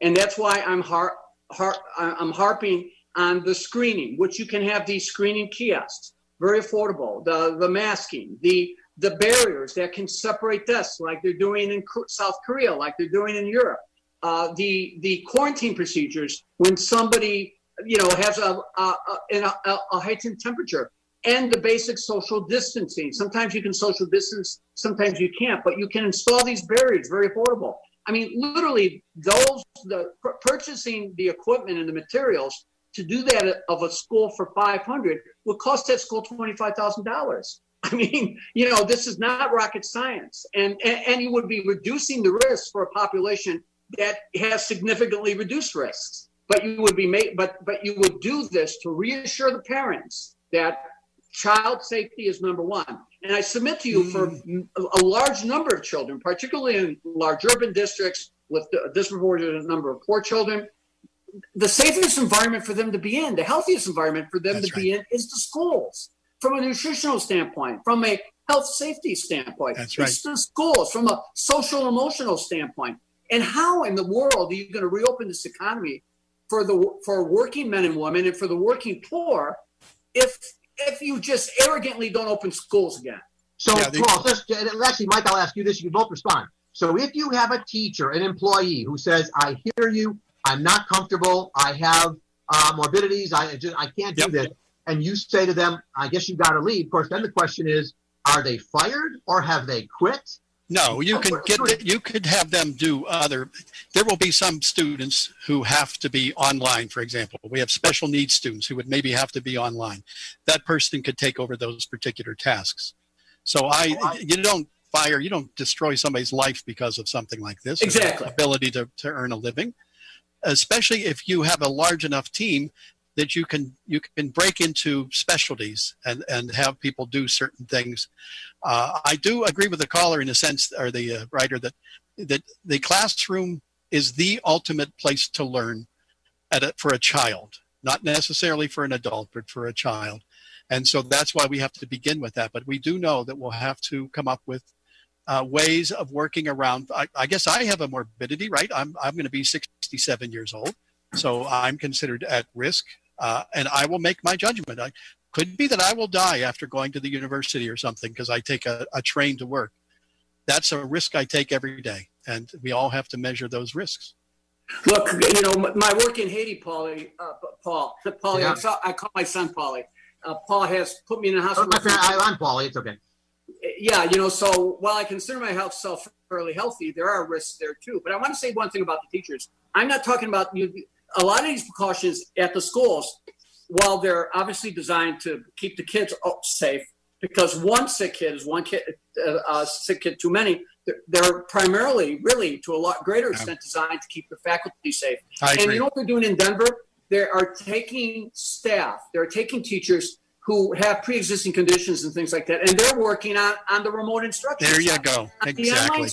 And that's why I'm har- har- I'm harping on the screening, which you can have these screening kiosks, very affordable, the, the masking, the, the barriers that can separate deaths, like they're doing in South Korea, like they're doing in Europe. Uh, the the quarantine procedures when somebody you know, has a, a, a, a heightened temperature and the basic social distancing. Sometimes you can social distance, sometimes you can't, but you can install these barriers very affordable. I mean, literally, those the purchasing the equipment and the materials to do that of a school for 500 would cost that school $25,000. I mean, you know, this is not rocket science, and, and and you would be reducing the risk for a population that has significantly reduced risks but you would be made but but you would do this to reassure the parents that child safety is number one and i submit to you mm. for a large number of children particularly in large urban districts with a disproportionate number of poor children the safest environment for them to be in the healthiest environment for them That's to right. be in is the schools from a nutritional standpoint from a health safety standpoint
That's right.
it's the schools from a social emotional standpoint and how in the world are you going to reopen this economy for the for working men and women and for the working poor if if you just arrogantly don't open schools again.
So, yeah, they, Paul, just, actually, Mike, I'll ask you this. You can both respond. So, if you have a teacher, an employee who says, "I hear you. I'm not comfortable. I have uh, morbidities. I just I can't do yep. this," and you say to them, "I guess you got to leave." Of course, then the question is, are they fired or have they quit?
No, you can get you could have them do other. There will be some students who have to be online. For example, we have special needs students who would maybe have to be online. That person could take over those particular tasks. So I, you don't fire, you don't destroy somebody's life because of something like this.
Exactly.
Ability to, to earn a living, especially if you have a large enough team that you can you can break into specialties and and have people do certain things. Uh, I do agree with the caller in a sense, or the uh, writer that that the classroom is the ultimate place to learn at a, for a child, not necessarily for an adult, but for a child. And so that's why we have to begin with that. But we do know that we'll have to come up with uh, ways of working around. I, I, guess I have a morbidity, right? I'm, I'm going to be 67 years old. So I'm considered at risk uh, and I will make my judgment. I could be that I will die after going to the university or something because I take a, a train to work. That's a risk I take every day, and we all have to measure those risks.
Look, you know, my work in Haiti, Paulie, uh, Paul, Paulie, yeah. I call my son Paulie. Uh, Paul has put me in a hospital.
Okay, I'm Paulie. It's okay.
Yeah, you know, so while I consider myself fairly healthy, there are risks there too. But I want to say one thing about the teachers. I'm not talking about you a lot of these precautions at the schools, while they're obviously designed to keep the kids safe, because one sick kid is one kid, uh, uh, sick kid too many. They're, they're, primarily, really, to a lot greater extent, designed to keep the faculty safe.
I
and you know what they're doing in Denver? They are taking staff, they're taking teachers who have pre-existing conditions and things like that, and they're working on on the remote instruction.
There you go. Exactly.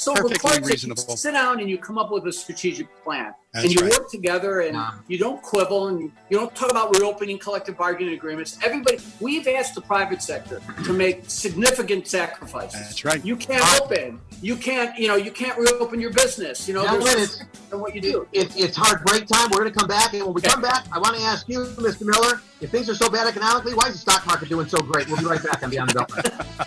So
Perfectly
requires that you
reasonable.
sit down and you come up with a strategic plan,
That's
and you
right.
work together, and you don't quibble, and you don't talk about reopening collective bargaining agreements. Everybody, we've asked the private sector to make significant sacrifices.
That's right.
You can't open. You can't. You know. You can't reopen your business. You know.
Now,
there's
it's-
and what you do.
It, it's hard break time. We're going to come back, and when we come back, I want to ask you, Mr. Miller, if things are so bad economically, why is the stock market doing so great? We'll be right back on Beyond the Beltway.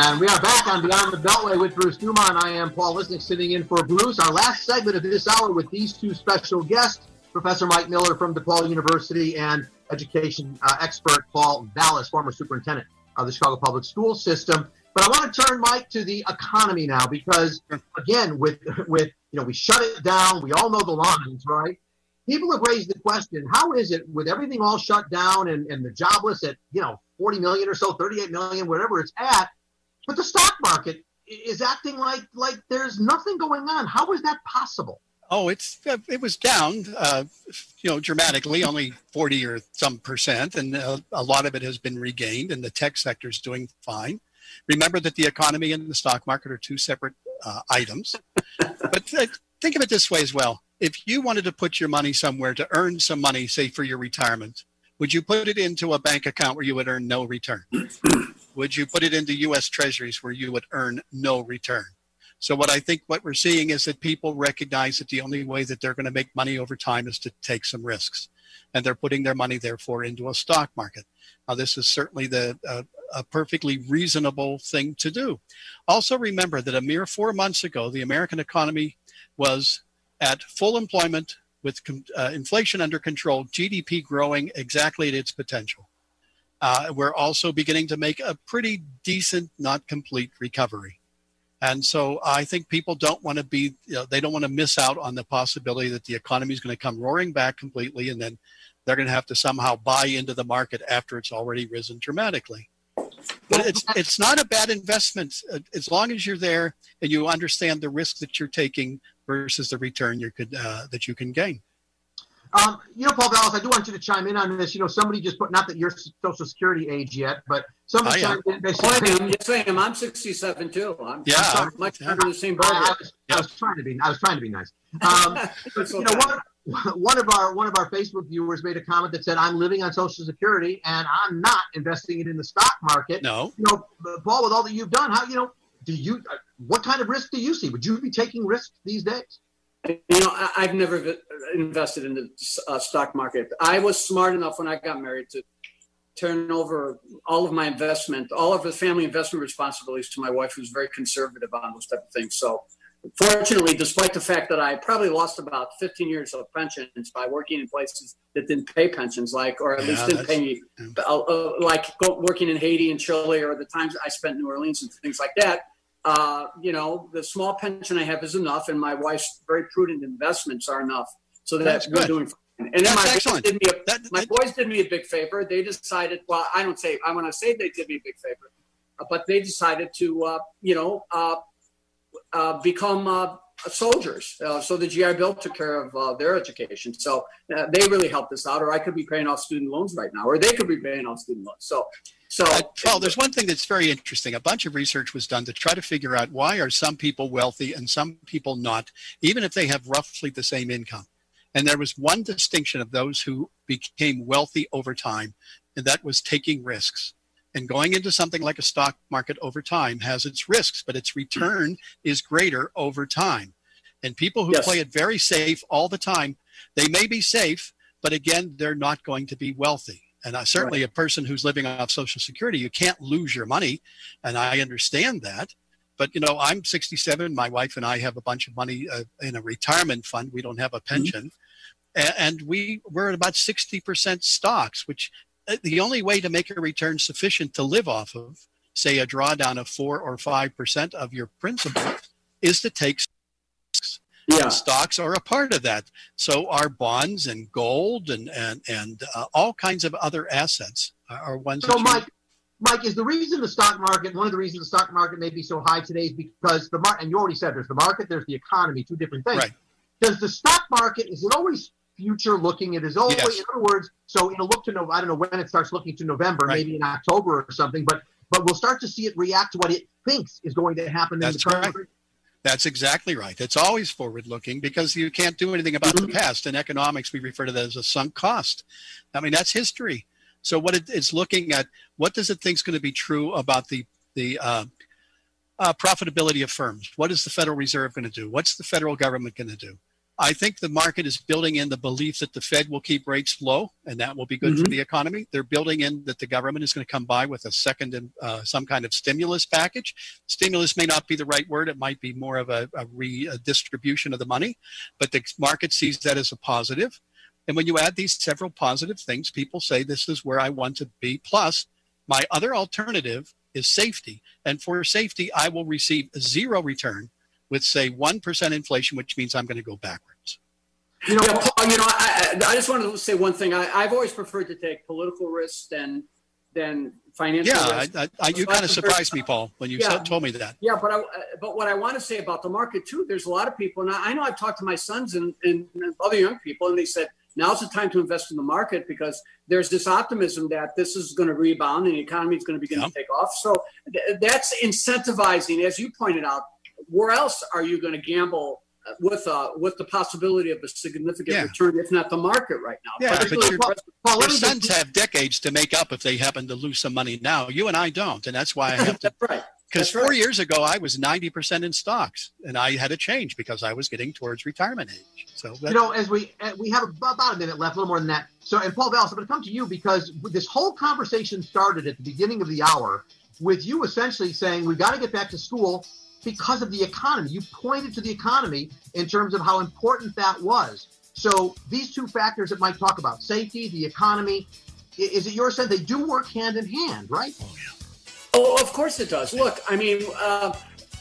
And we are back on Beyond the Beltway with Bruce Dumont. I am Paul Lisnek sitting in for Bruce. Our last segment of this hour with these two special guests, Professor Mike Miller from DePaul University and education uh, expert Paul Vallas, former superintendent of the Chicago Public School System. But I want to turn Mike to the economy now because again, with with you know we shut it down, we all know the lines, right? People have raised the question: How is it with everything all shut down and, and the jobless at you know 40 million or so, 38 million, whatever it's at? But the stock market is acting like like there's nothing going on. How is that possible?
Oh, it's uh, it was down, uh, you know, dramatically, only forty or some percent, and uh, a lot of it has been regained, and the tech sector is doing fine. Remember that the economy and the stock market are two separate uh, items. but uh, think of it this way as well: if you wanted to put your money somewhere to earn some money, say for your retirement, would you put it into a bank account where you would earn no return? would you put it into U.S. Treasuries where you would earn no return? So what I think what we're seeing is that people recognize that the only way that they're going to make money over time is to take some risks, and they're putting their money therefore into a stock market. Now this is certainly the uh, a perfectly reasonable thing to do. Also remember that a mere four months ago, the American economy was at full employment with uh, inflation under control, GDP growing exactly at its potential. Uh, we're also beginning to make a pretty decent, not complete recovery. And so I think people don't want to be, you know, they don't want to miss out on the possibility that the economy is going to come roaring back completely and then they're going to have to somehow buy into the market after it's already risen dramatically. But it's, it's not a bad investment as long as you're there and you understand the risk that you're taking versus the return you could, uh, that you can gain.
Um, you know, Paul Vallas, I do want you to chime in on this. You know, somebody just put, not that you're Social Security age yet, but somebody
I
chimed in. They
Oh, I
said,
am. Yes, I am. I'm 67 too. I'm,
Yeah,
I'm
I'm-
much
yeah.
under the same boat.
I, was, I was trying to be. I was trying to be nice. Um, but, you know, one, one of our one of our Facebook viewers made a comment that said, "I'm living on Social Security and I'm not investing it in the stock market."
No.
You know, Paul, with all that you've done, how you know? Do you? uh, What kind of risk do you see? Would you be taking risks these days?
You know, I, I've never invested in the uh, stock market. I was smart enough when I got married to turn over all of my investment, all of the family investment responsibilities to my wife, who's very conservative on those type of things. So, fortunately, despite the fact that I probably lost about 15 years of pensions by working in places that didn't pay pensions, like, or at
Yeah,
least didn't pay me, uh, uh, like working in Haiti and Chile, or the times I spent in New Orleans and things like that. Uh, you know, the small pension I have is enough, and my wife's very prudent investments are enough, so that
That's
we're
good.
doing fine. And then
That's
my boys, did me a, my boys did me a big favor. They decided, well, I don't say, I want to say they did me a big favor, uh, but they decided to, uh, you know, uh, uh, become uh, soldiers. Uh, so the GI Bill took care of uh, their education. So uh, they really helped us out, or I could be paying off student loans right now, or they could be paying off student loans. So, so uh,
well, there's one thing that's very interesting. A bunch of research was done to try to figure out why are some people wealthy and some people not, even if they have roughly the same income. And there was one distinction of those who became wealthy over time, and that was taking risks. And going into something like a stock market over time has its risks, but its return is greater over time. And people who
Yes.
play it very safe all the time, they may be safe, but again, they're not going to be wealthy. And uh, certainly a person who's living off Social Security, you can't lose your money. And I understand that. But, you know, I'm 67. My wife and I have a bunch of money uh, in a retirement fund. We don't have a pension. A- And we, we're at about 60% stocks, which uh, the only way to make a return sufficient to live off of, say, a drawdown of 4 or 5% of your principal, is to take stocks.
Yeah.
Stocks are a part of that. So are bonds and gold and and and uh, all kinds of other assets are, ones.
So, Mike, Mike, is the reason the stock market one of the reasons the stock market may be so high today is because the market, and you already said there's the market, there's the economy, two different things.
Right.
Does the stock market is it always future looking? It is always,
Yes.
in other words, so it'll look to no, I don't know when it starts looking to November,
Right.
maybe in October or something, but but we'll start to see it react to what it thinks is going to happen in
That's
the current.
right. That's exactly right. It's always forward looking because you can't do anything about
Mm-hmm.
the past. In economics, we refer to that as a sunk cost. I mean, that's history. So what it, it's looking at, what does it think is going to be true about the the uh, uh, profitability of firms? What is the Federal Reserve going to do? What's the federal government going to do? I think the market is building in the belief that the Fed will keep rates low, and that will be good for
Mhm.
the economy. They're building in that the government is going to come by with a second, uh, some kind of stimulus package. Stimulus may not be the right word; it might be more of a, a redistribution of the money, but the market sees that as a positive. And when you add these several positive things, people say this is where I want to be. Plus, my other alternative is safety, and for safety, I will receive zero return with say one percent inflation, which means I'm going to go backwards.
You know,
yeah, Paul, you know, I, I just wanted to say one thing. I, I've always preferred to take political risks than than financial
Yeah. I, I, you kind of surprised me, Paul, when you
Yeah.
told me that.
Yeah, but I, but what I want to say about the market too, there's a lot of people, and I, I know I've talked to my sons and, and other young people, and they said now's the time to invest in the market because there's this optimism that this is going to rebound and the economy is going to begin to take off. So th- that's incentivizing, as you pointed out. Where else are you going to gamble uh, with uh, with the possibility of a significant
Yeah.
return, if not the market right now?
Yeah, but your,
for-
Paul,
your sons have decades to make up if they happen to lose some money now. You and I don't, and that's why I have to.
right.
Because four
right.
years ago, I was 90% in stocks, and I had to change because I was getting towards retirement age. So that,
you know, as we uh, we have about a minute left, a little more than that. So, and Paul Vallas, I'm going to come to you because this whole conversation started at the beginning of the hour with you essentially saying we've got to get back to school because of the economy. You pointed to the economy in terms of how important that was. So, these two factors that Mike talk about, safety, the economy, is it your sense they do work hand in hand, right?
Oh, of course it does. Look, I mean, uh,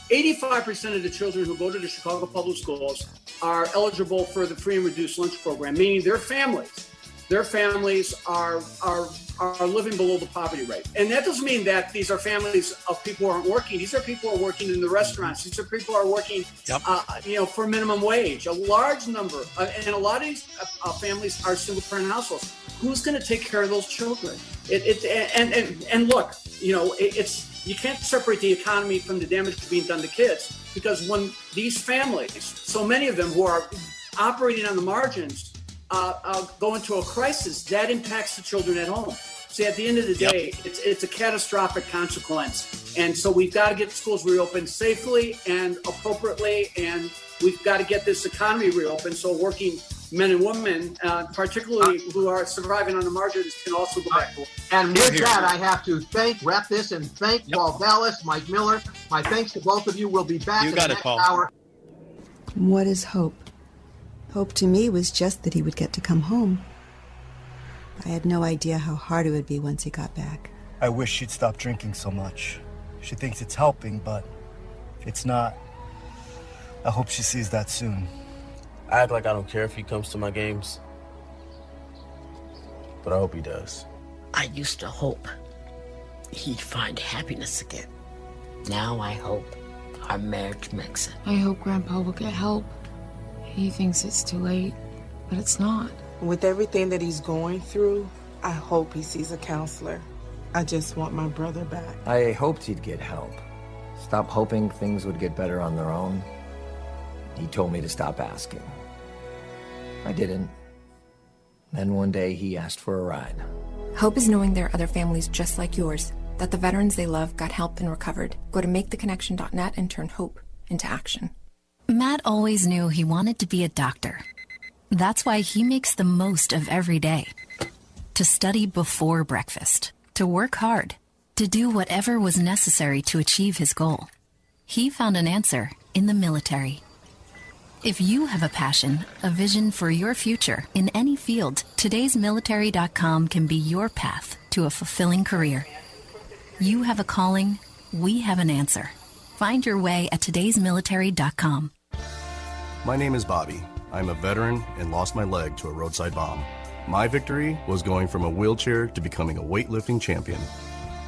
85% of the children who go to the Chicago Public Schools are eligible for the free and reduced lunch program, meaning their families, their families are are are living below the poverty rate. And that doesn't mean that these are families of people who aren't working. These are people who are working in the restaurants. These are people who are working, uh, you know, for minimum wage. A large number, uh, and a lot of these uh, uh, families are single-parent households. Who's going to take care of those children? It, it and and and look, you know, it, it's you can't separate the economy from the damage being done to kids because when these families, so many of them who are operating on the margins, uh, uh, go into a crisis, that impacts the children at home. See, at the end of the day, it's, it's a catastrophic consequence. And so we've got to get schools reopened safely and appropriately, and we've got to get this economy reopened so working men and women, uh, particularly who are surviving on the margins, can also go back to work.
And with that, I have to thank, wrap this, and thank Paul Vallas, Mike Miller. My thanks to both of you. We'll be back
You
in
got
the
it,
next
Paul.
hour.
What is hope? Hope to me was just that he would get to come home. I had no idea how hard it would be once he got back.
I wish she'd stop drinking so much. She thinks it's helping, but it's not. I hope she sees that soon.
I act like I don't care if he comes to my games. But I hope he does.
I used to hope he'd find happiness again. Now I hope our marriage makes it.
I hope Grandpa will get help. He thinks it's too late, but it's not.
With everything that he's going through, I hope he sees a counselor. I just want my brother back.
I hoped he'd get help. Stop hoping things would get better on their own. He told me to stop asking. I didn't. Then one day he asked for a ride.
Hope is knowing there are other families just like yours that the veterans they love got help and recovered. Go to maketheconnection.net and turn hope into action.
Matt always knew he wanted to be a doctor. That's why he makes the most of every day. To study before breakfast, to work hard, to do whatever was necessary to achieve his goal. He found an answer in the military. If you have a passion, a vision for your future in any field, today'smilitary.com can be your path to a fulfilling career. You have a calling, we have an answer. Find your way at today'smilitary.com.
My name is Bobby. I'm a veteran and lost my leg to a roadside bomb. My victory was going from a wheelchair to becoming a weightlifting champion.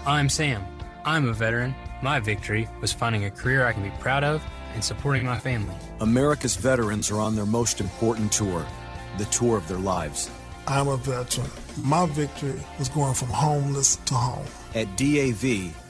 I'm Sam. I'm a veteran. My victory was finding a career I can be proud of and supporting my family.
America's veterans are on their most important tour, the tour of their lives.
I'm a veteran. My victory was going from homeless to home.
At DAV,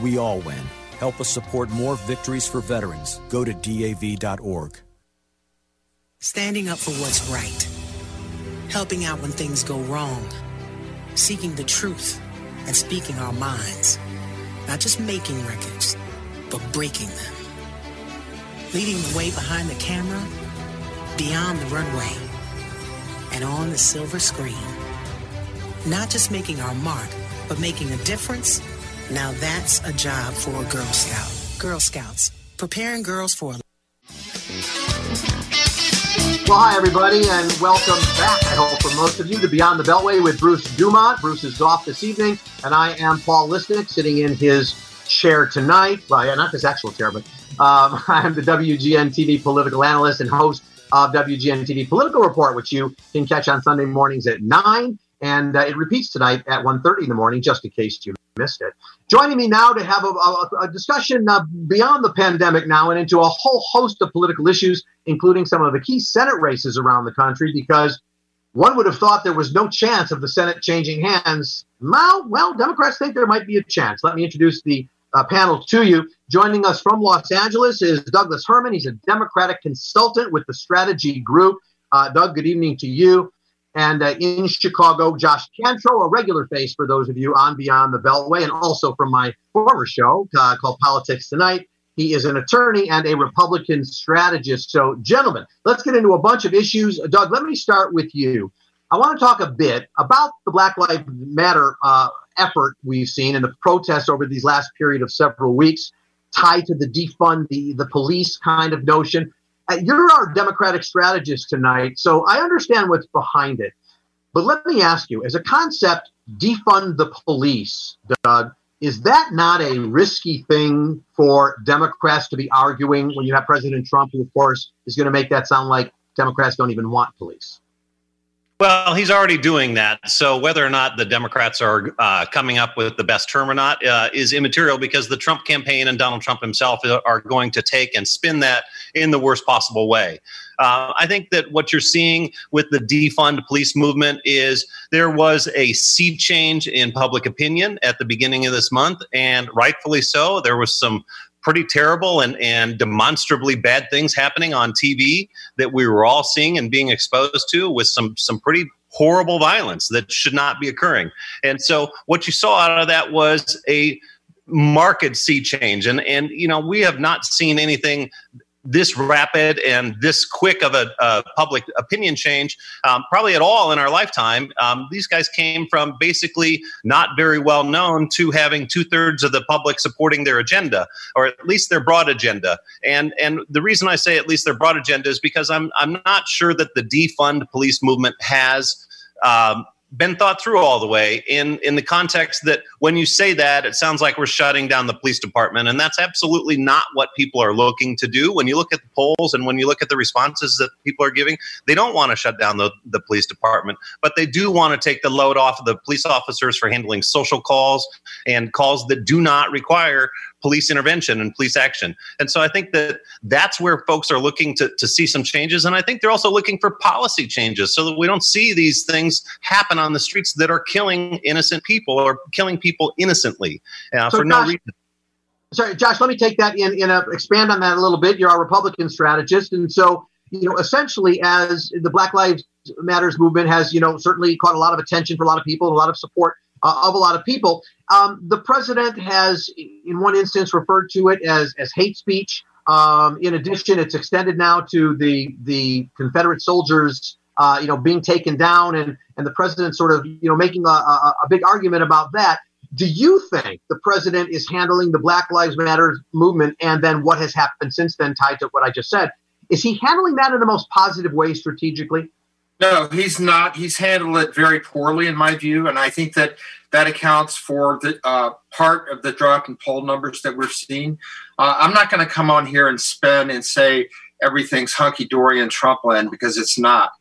we all win. Help us support more victories for veterans. Go to DAV.org.
Standing up for what's right. Helping out when things go wrong seeking the truth and speaking our minds. Not just making records, but breaking them. Leading the way behind the camera, beyond the runway, and on the silver screen. Not just making our mark, but making a difference. Now that's a job for a Girl Scout. Girl Scouts, preparing girls for
well, hi, everybody, and welcome back, I hope, for most of you to Beyond the Beltway with Bruce Dumont. Bruce is off this evening, and I am Paul Lisnek, sitting in his chair tonight. Well, yeah, not this actual chair, but um, I am the WGN TV political analyst and host of WGN TV Political Report, which you can catch on Sunday mornings at 9, and uh, it repeats tonight at 1.30 in the morning, just in case you missed it. Joining me now to have a, a, a discussion uh, beyond the pandemic now and into a whole host of political issues, including some of the key Senate races around the country, because one would have thought there was no chance of the Senate changing hands. Well, well, Democrats think there might be a chance. Let me introduce the uh, panel to you. Joining us from Los Angeles is Douglas Herman. He's a Democratic consultant with the Strategy Group. Uh, Doug, good evening to you. And uh, in Chicago, Josh Cantrow, a regular face for those of you on Beyond the Beltway, and also from my former show uh, called Politics Tonight. He is an attorney and a Republican strategist. So, gentlemen, let's get into a bunch of issues. Doug, let me start with you. I want to talk a bit about the Black Lives Matter uh, effort we've seen and the protests over these last period of several weeks tied to the defund the, the police kind of notion. Uh, you're our Democratic strategist tonight, so I understand what's behind it. But let me ask you, as a concept, defund the police, Doug, is that not a risky thing for Democrats to be arguing when you have President Trump, who, of course, is going to make that sound like Democrats don't even want police?
Well, he's already doing that. So whether or not the Democrats are uh, coming up with the best term or not uh, is immaterial because the Trump campaign and Donald Trump himself are going to take and spin that in the worst possible way. Uh, I think that what you're seeing with the defund police movement is there was a sea change in public opinion at the beginning of this month, and rightfully so. There was some pretty terrible and, and demonstrably bad things happening on TV that we were all seeing and being exposed to with some some pretty horrible violence that should not be occurring. And so what you saw out of that was a market sea change and and you know we have not seen anything this rapid and this quick of a, a public opinion change, um, probably at all in our lifetime. Um, these guys came from basically not very well known to having two thirds of the public supporting their agenda, or at least their broad agenda. And and the reason I say at least their broad agenda is because I'm I'm not sure that the defund police movement has. Um, been thought through all the way in in the context that when you say that it sounds like we're shutting down the police department. And that's absolutely not what people are looking to do. When you look at the polls and when you look at the responses that people are giving they don't want to shut down the, the police department but they do want to take the load off of the police officers for handling social calls and calls that do not require police intervention and police action. And so I think that that's where folks are looking to, to see some changes. And I think they're also looking for policy changes so that we don't see these things happen on the streets that are killing innocent people or killing people innocently uh,
So
for no reason.
Sorry, Josh, let me take that in, in a, expand on that a little bit. You're our Republican strategist. And so, you know, essentially, as the Black Lives Matters movement has, you know, certainly caught a lot of attention for a lot of people, a lot of support uh, of a lot of people, um, the president has, in one instance, referred to it as, as hate speech. Um, in addition, it's extended now to the the Confederate soldiers, uh, you know, being taken down, and and the president sort of, you know, making a, a, a big argument about that. Do you think the president is handling the Black Lives Matter movement and then what has happened since then, tied to what I just said? Is he handling that in the most positive way strategically?
No, he's not. He's handled it very poorly, in my view, and I think that that accounts for the uh, part of the drop in poll numbers that we're seeing. Uh, I'm not going to come on here and spin and say everything's hunky dory in Trump land because it's not.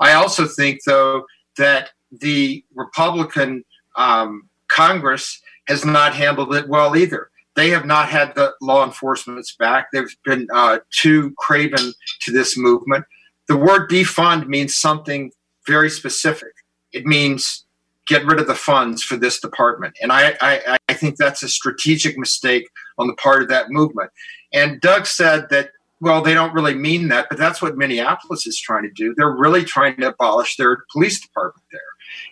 I also think, though, that the Republican um, Congress has not handled it well either. They have not had the law enforcement's back. They've been uh, too craven to this movement. The word defund means something very specific. It means get rid of the funds for this department. And I, I, I think that's a strategic mistake on the part of that movement. And Doug said that, well, they don't really mean that, but that's what Minneapolis is trying to do. They're really trying to abolish their police department there.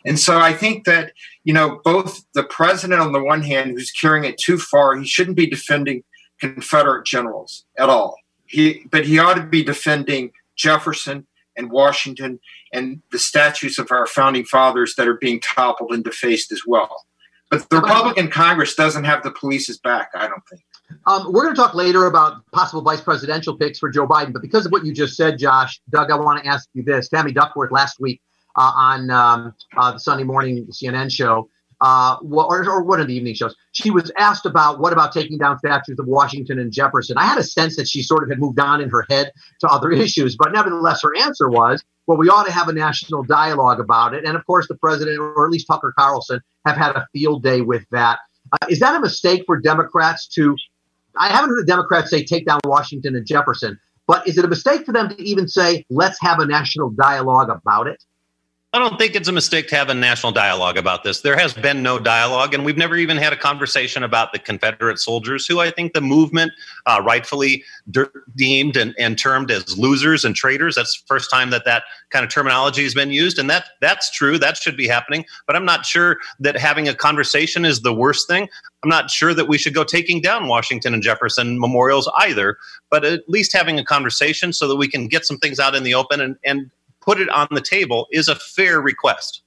And so I think that, you know, both the president on the one hand, who's carrying it too far, he shouldn't be defending Confederate generals at all. He, but he ought to be defending Jefferson and Washington and the statues of our founding fathers that are being toppled and defaced as well. But the Republican Congress doesn't have the police's back, I don't think.
Um, we're going to talk later about possible vice presidential picks for Joe Biden, but because of what you just said, Josh, Doug, I want to ask you this. Tammy Duckworth last week uh, on um, uh, the Sunday morning CNN show, uh, or, or one of the evening shows, she was asked about what about taking down statues of Washington and Jefferson. I had a sense that she sort of had moved on in her head to other issues, but nevertheless, her answer was, well, we ought to have a national dialogue about it. And of course, the president, or at least Tucker Carlson, have had a field day with that. Uh, is that a mistake for Democrats to? I haven't heard the Democrats say take down Washington and Jefferson, but is it a mistake for them to even say let's have a national dialogue about it?
I don't think it's a mistake to have a national dialogue about this. There has been no dialogue, and we've never even had a conversation about the Confederate soldiers, who I think the movement uh, rightfully de- deemed and, and termed as losers and traitors. That's the first time that that kind of terminology has been used, and that that's true. That should be happening. But I'm not sure that having a conversation is the worst thing. I'm not sure that we should go taking down Washington and Jefferson memorials either, but at least having a conversation so that we can get some things out in the open and, and put it on the table is a fair request.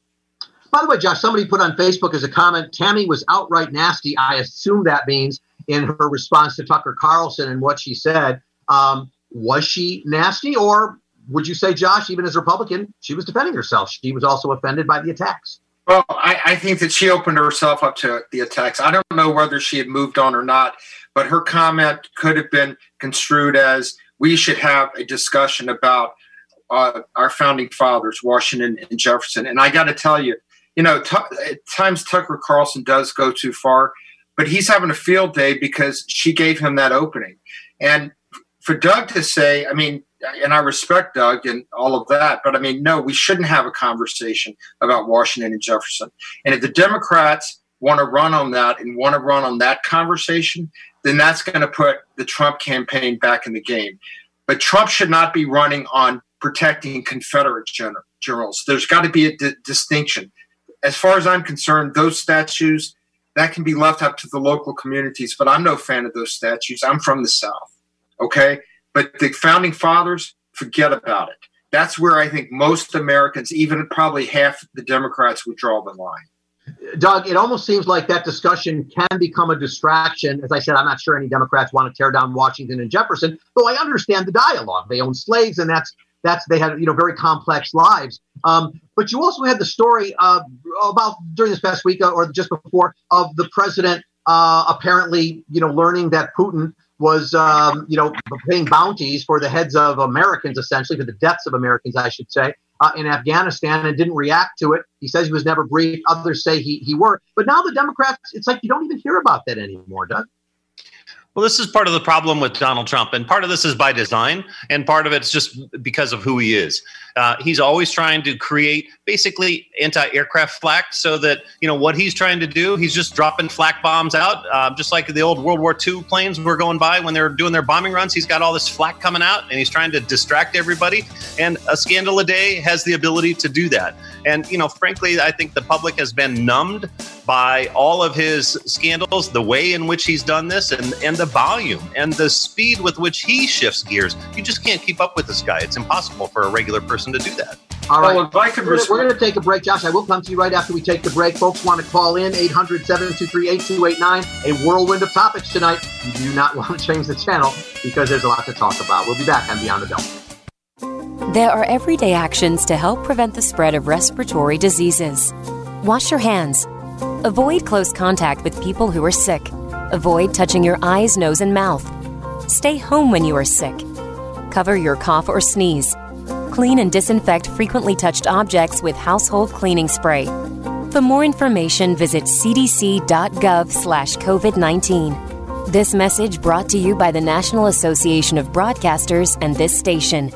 By the way, Josh, somebody put on Facebook as a comment, Tammy was outright nasty. I assume that means in her response to Tucker Carlson and what she said. Um, was she nasty, or would you say, Josh, even as a Republican, she was defending herself? She was also offended by the attacks.
Well, I, I think that she opened herself up to the attacks. I don't know whether she had moved on or not, but her comment could have been construed as we should have a discussion about uh, our founding fathers, Washington and Jefferson. And I got to tell you, you know, t- at times Tucker Carlson does go too far, but he's having a field day because she gave him that opening. And for Doug to say, I mean, and I respect Doug and all of that, but I mean, no, we shouldn't have a conversation about Washington and Jefferson. And if the Democrats want to run on that and want to run on that conversation, then that's going to put the Trump campaign back in the game. But Trump should not be running on protecting Confederate generals. There's got to be a di- distinction. As far as I'm concerned, those statues that can be left up to the local communities. But I'm no fan of those statues. I'm from the South, okay. But the founding fathers, forget about it. That's where I think most Americans, even probably half the Democrats, would draw the line.
Doug, it almost seems like that discussion can become a distraction. As I said, I'm not sure any Democrats want to tear down Washington and Jefferson, though I understand the dialogue. They own slaves, and that's that's they had you know very complex lives. Um, but you also had the story uh, about during this past week uh, or just before of the president uh, apparently you know learning that Putin was um, you know paying bounties for the heads of Americans essentially for the deaths of Americans I should say uh, in Afghanistan and didn't react to it. He says he was never briefed. Others say he he were. But now the Democrats, it's like you don't even hear about that anymore, Doug.
Well, this is part of the problem with Donald Trump, and part of this is by design, and part of it's just because of who he is. Uh, he's always trying to create basically anti-aircraft flak, so that you know what he's trying to do. He's just dropping flak bombs out, uh, just like the old World War II planes were going by when they were doing their bombing runs. He's got all this flak coming out, and he's trying to distract everybody. And a scandal a day has the ability to do that. And you know, frankly, I think the public has been numbed by all of his scandals, the way in which he's done this, and and the volume and the speed with which he shifts gears. You just can't keep up with this guy. It's impossible for a regular person to do that.
All right.
Well, if I could
we're,
res-
we're going to take a break, Josh. I will come to you right after we take the break. Folks want to call in 800 723 8289. A whirlwind of topics tonight. You do not want to change the channel because there's a lot to talk about. We'll be back on Beyond the Bell.
There are everyday actions to help prevent the spread of respiratory diseases. Wash your hands. Avoid close contact with people who are sick. Avoid touching your eyes, nose, and mouth. Stay home when you are sick. Cover your cough or sneeze. Clean and disinfect frequently touched objects with household cleaning spray. For more information, visit cdc.gov/covid19. This message brought to you by the National Association of Broadcasters and this station.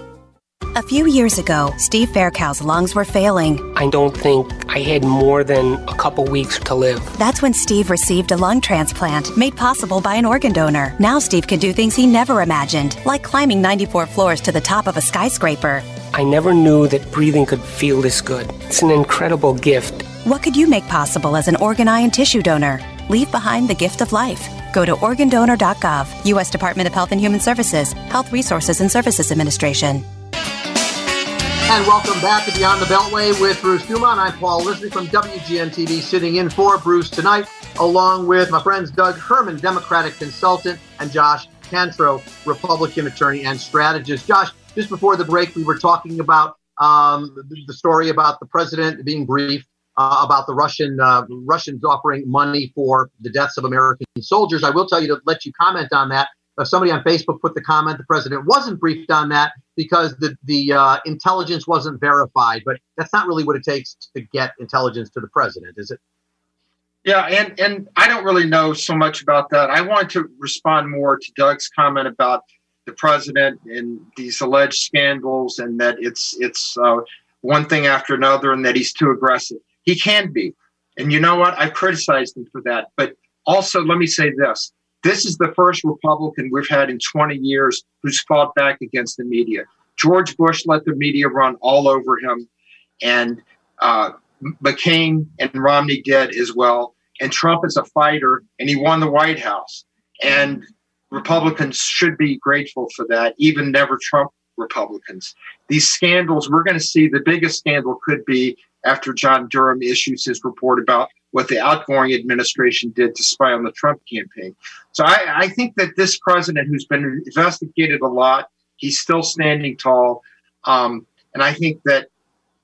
A few years ago, Steve Faircow's lungs were failing.
I don't think I had more than a couple weeks to live.
That's when Steve received a lung transplant made possible by an organ donor. Now Steve can do things he never imagined, like climbing 94 floors to the top of a skyscraper.
I never knew that breathing could feel this good. It's an incredible gift.
What could you make possible as an organ, eye, and tissue donor? Leave behind the gift of life. Go to organdonor.gov, U.S. Department of Health and Human Services, Health Resources and Services Administration.
And welcome back to Beyond the Beltway with Bruce Dumont. I'm Paul Lisnek from WGN TV, sitting in for Bruce tonight, along with my friends Doug Herman, Democratic consultant, and Josh Cantro, Republican attorney and strategist. Josh, just before the break, we were talking about um, the story about the president being briefed uh, about the Russian uh, Russians offering money for the deaths of American soldiers. I will tell you to let you comment on that. Somebody on Facebook put the comment the president wasn't briefed on that because the the uh, intelligence wasn't verified. But that's not really what it takes to get intelligence to the president, is it?
Yeah, and and I don't really know so much about that. I want to respond more to Doug's comment about the president and these alleged scandals, and that it's it's uh, one thing after another, and that he's too aggressive. He can be, and you know what? I criticized him for that. But also, let me say this: this is the first Republican we've had in 20 years who's fought back against the media. George Bush let the media run all over him, and uh, McCain and Romney did as well. And Trump is a fighter, and he won the White House. And Republicans should be grateful for that, even never Trump Republicans. These scandals, we're going to see the biggest scandal could be after John Durham issues his report about what the outgoing administration did to spy on the Trump campaign. So I, I think that this president, who's been investigated a lot, he's still standing tall, um, and I think that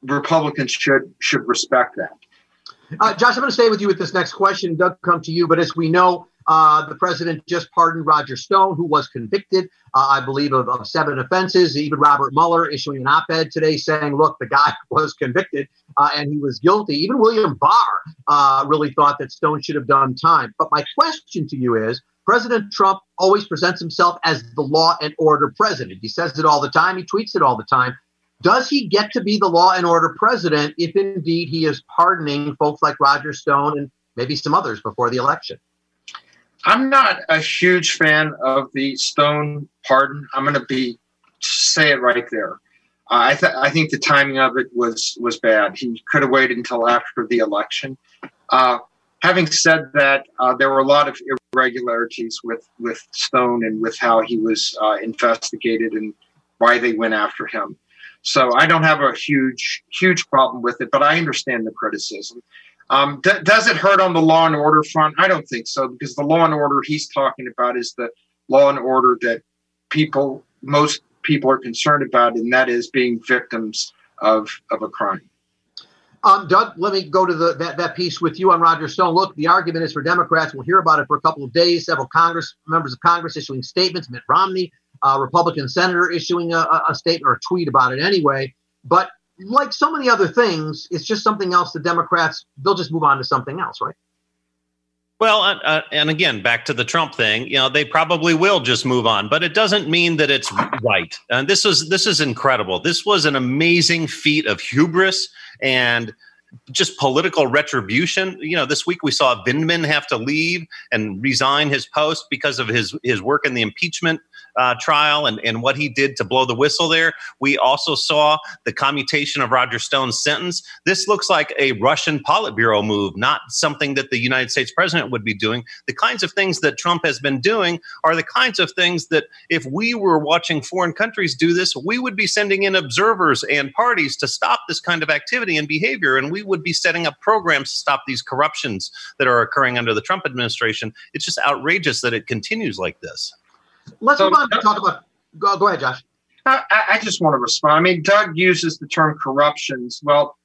Republicans should should respect that.
Uh, Josh, I'm going to stay with you with this next question. Doug, come to you. But as we know, uh, the president just pardoned Roger Stone, who was convicted, uh, I believe, of, of, seven offenses. Even Robert Mueller issuing an op ed today saying, look, the guy was convicted uh, and he was guilty. Even William Barr uh, really thought that Stone should have done time. But my question to you is President Trump always presents himself as the law and order president. He says it all the time, he tweets it all the time. Does he get to be the law and order president if indeed he is pardoning folks like Roger Stone and maybe some others before the election?
I'm not a huge fan of the Stone pardon. I'm going to be say it right there. Uh, I, th- I think the timing of it was was bad. He could have waited until after the election. Uh, having said that, uh, there were a lot of irregularities with with Stone and with how he was uh, investigated and why they went after him. So I don't have a huge huge problem with it, but I understand the criticism. Um, does it hurt on the law and order front? I don't think so because the law and order he's talking about is the law and order that people, most people are concerned about, and that is being victims of, of a crime.
Um, Doug, let me go to the that, that piece with you on Roger Stone. Look, the argument is for Democrats. We'll hear about it for a couple of days. Several Congress members of Congress issuing statements. Mitt Romney, a Republican senator, issuing a, a statement or a tweet about it anyway. But like so many other things, it's just something else. The Democrats they'll just move on to something else, right?
Well, uh, and again, back to the Trump thing, you know, they probably will just move on, but it doesn't mean that it's right. And this is this is incredible. This was an amazing feat of hubris and just political retribution. You know, this week we saw Vindman have to leave and resign his post because of his his work in the impeachment uh, trial and, and what he did to blow the whistle there. We also saw the commutation of Roger Stone's sentence. This looks like a Russian Politburo move, not something that the United States president would be doing. The kinds of things that Trump has been doing are the kinds of things that if we were watching foreign countries do this, we would be sending in observers and parties to stop this kind of activity and behavior. And we would be setting up programs to stop these corruptions that are occurring under the Trump administration. It's just outrageous that it continues like this.
Let's so, move on to talk about. Go, go ahead, Josh.
I, I, just want to respond. I mean, Doug uses the term corruptions. Well,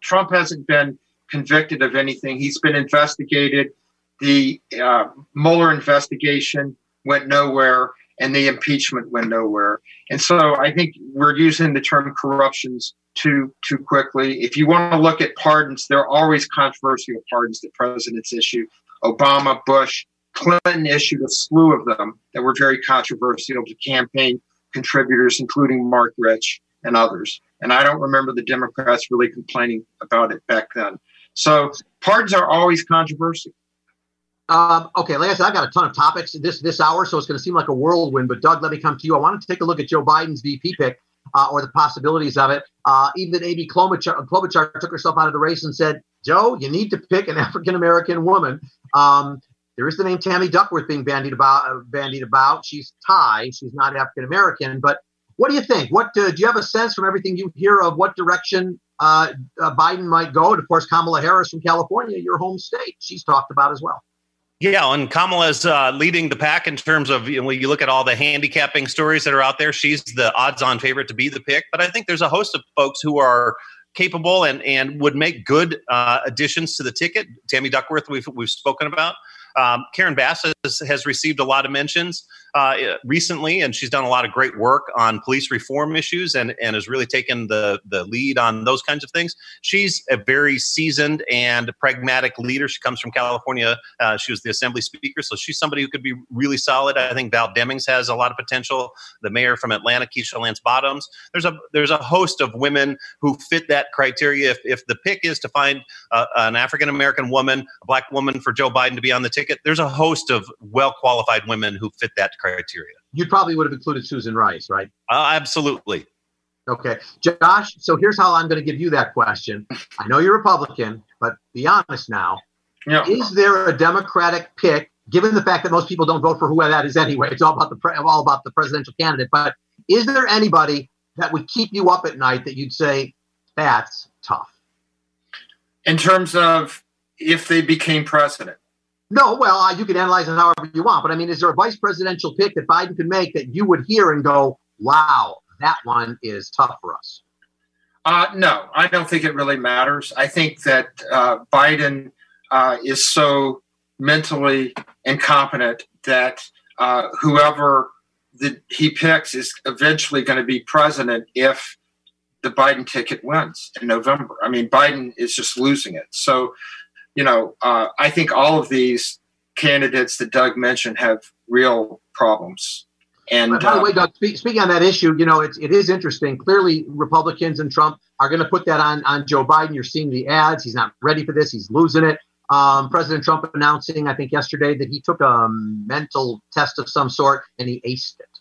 Trump hasn't been convicted of anything. He's been investigated. The uh, Mueller investigation went nowhere, and the impeachment went nowhere. And so I think we're using the term corruptions too too quickly. If you want to look at pardons, there are always controversial pardons that presidents issue. Obama, Bush, Clinton issued a slew of them that were very controversial to campaign contributors, including Marc Rich and others. And I don't remember the Democrats really complaining about it back then. So pardons are always controversial.
Um, okay, like I said, I've got a ton of topics this this hour, so it's going to seem like a whirlwind. But Doug, let me come to you. I wanted to take a look at Joe Biden's VP pick uh, or the possibilities of it. Uh, even that Amy Klobuchar, Klobuchar took herself out of the race and said, "Joe, you need to pick an African American woman." Um, there is the name Tammy Duckworth being bandied about. Uh, bandied about. She's Thai. She's not African American. But what do you think? What uh, do you have a sense from everything you hear of what direction uh, uh, Biden might go? And of course, Kamala Harris from California, your home state, she's talked about as well.
Yeah, and Kamala's uh, leading the pack in terms of you know, when you look at all the handicapping stories that are out there. She's the odds-on favorite to be the pick, but I think there's a host of folks who are capable and and would make good uh, additions to the ticket. Tammy Duckworth, we've we've spoken about. Um, Karen Bass has, has, received a lot of mentions uh, recently, and she's done a lot of great work on police reform issues and, and has really taken the, the lead on those kinds of things. She's a very seasoned and pragmatic leader. She comes from California. Uh, she was the assembly speaker, so she's somebody who could be really solid. I think Val Demings has a lot of potential. The mayor from Atlanta, Keisha Lance Bottoms. There's a there's a host of women who fit that criteria. If, if the pick is to find uh, an African American woman, a black woman for Joe Biden to be on the ticket, there's a host of well qualified women who fit that criteria.
You probably would have included Susan Rice, right?
Uh, absolutely.
Okay. Josh, so here's how I'm going to give you that question. I know you're Republican, but be honest now. Yeah. Is there a Democratic pick, given the fact that most people don't vote for who that is anyway? It's all about the pre- all about the presidential candidate. But is there anybody that would keep you up at night that you'd say that's tough?
In terms of if they became president.
No, well, uh, you can analyze it however you want, but I mean, is there a vice presidential pick that Biden could make that you would hear and go, "Wow, that one is tough for us"?
Uh, no, I don't think it really matters. I think that uh, Biden uh, is so mentally incompetent that uh, whoever that he picks is eventually going to be president if the Biden ticket wins in November. I mean, Biden is just losing it. So you know, uh, I think all of these candidates that Doug mentioned have real problems. And
by the way, uh, Doug, speak, speaking on that issue, you know, it's, it is interesting. Clearly, Republicans and Trump are going to put that on, on Joe Biden. You're seeing the ads. He's not ready for this. He's losing it. Um, President Trump announcing, I think yesterday, that he took a mental test of some sort and he aced it.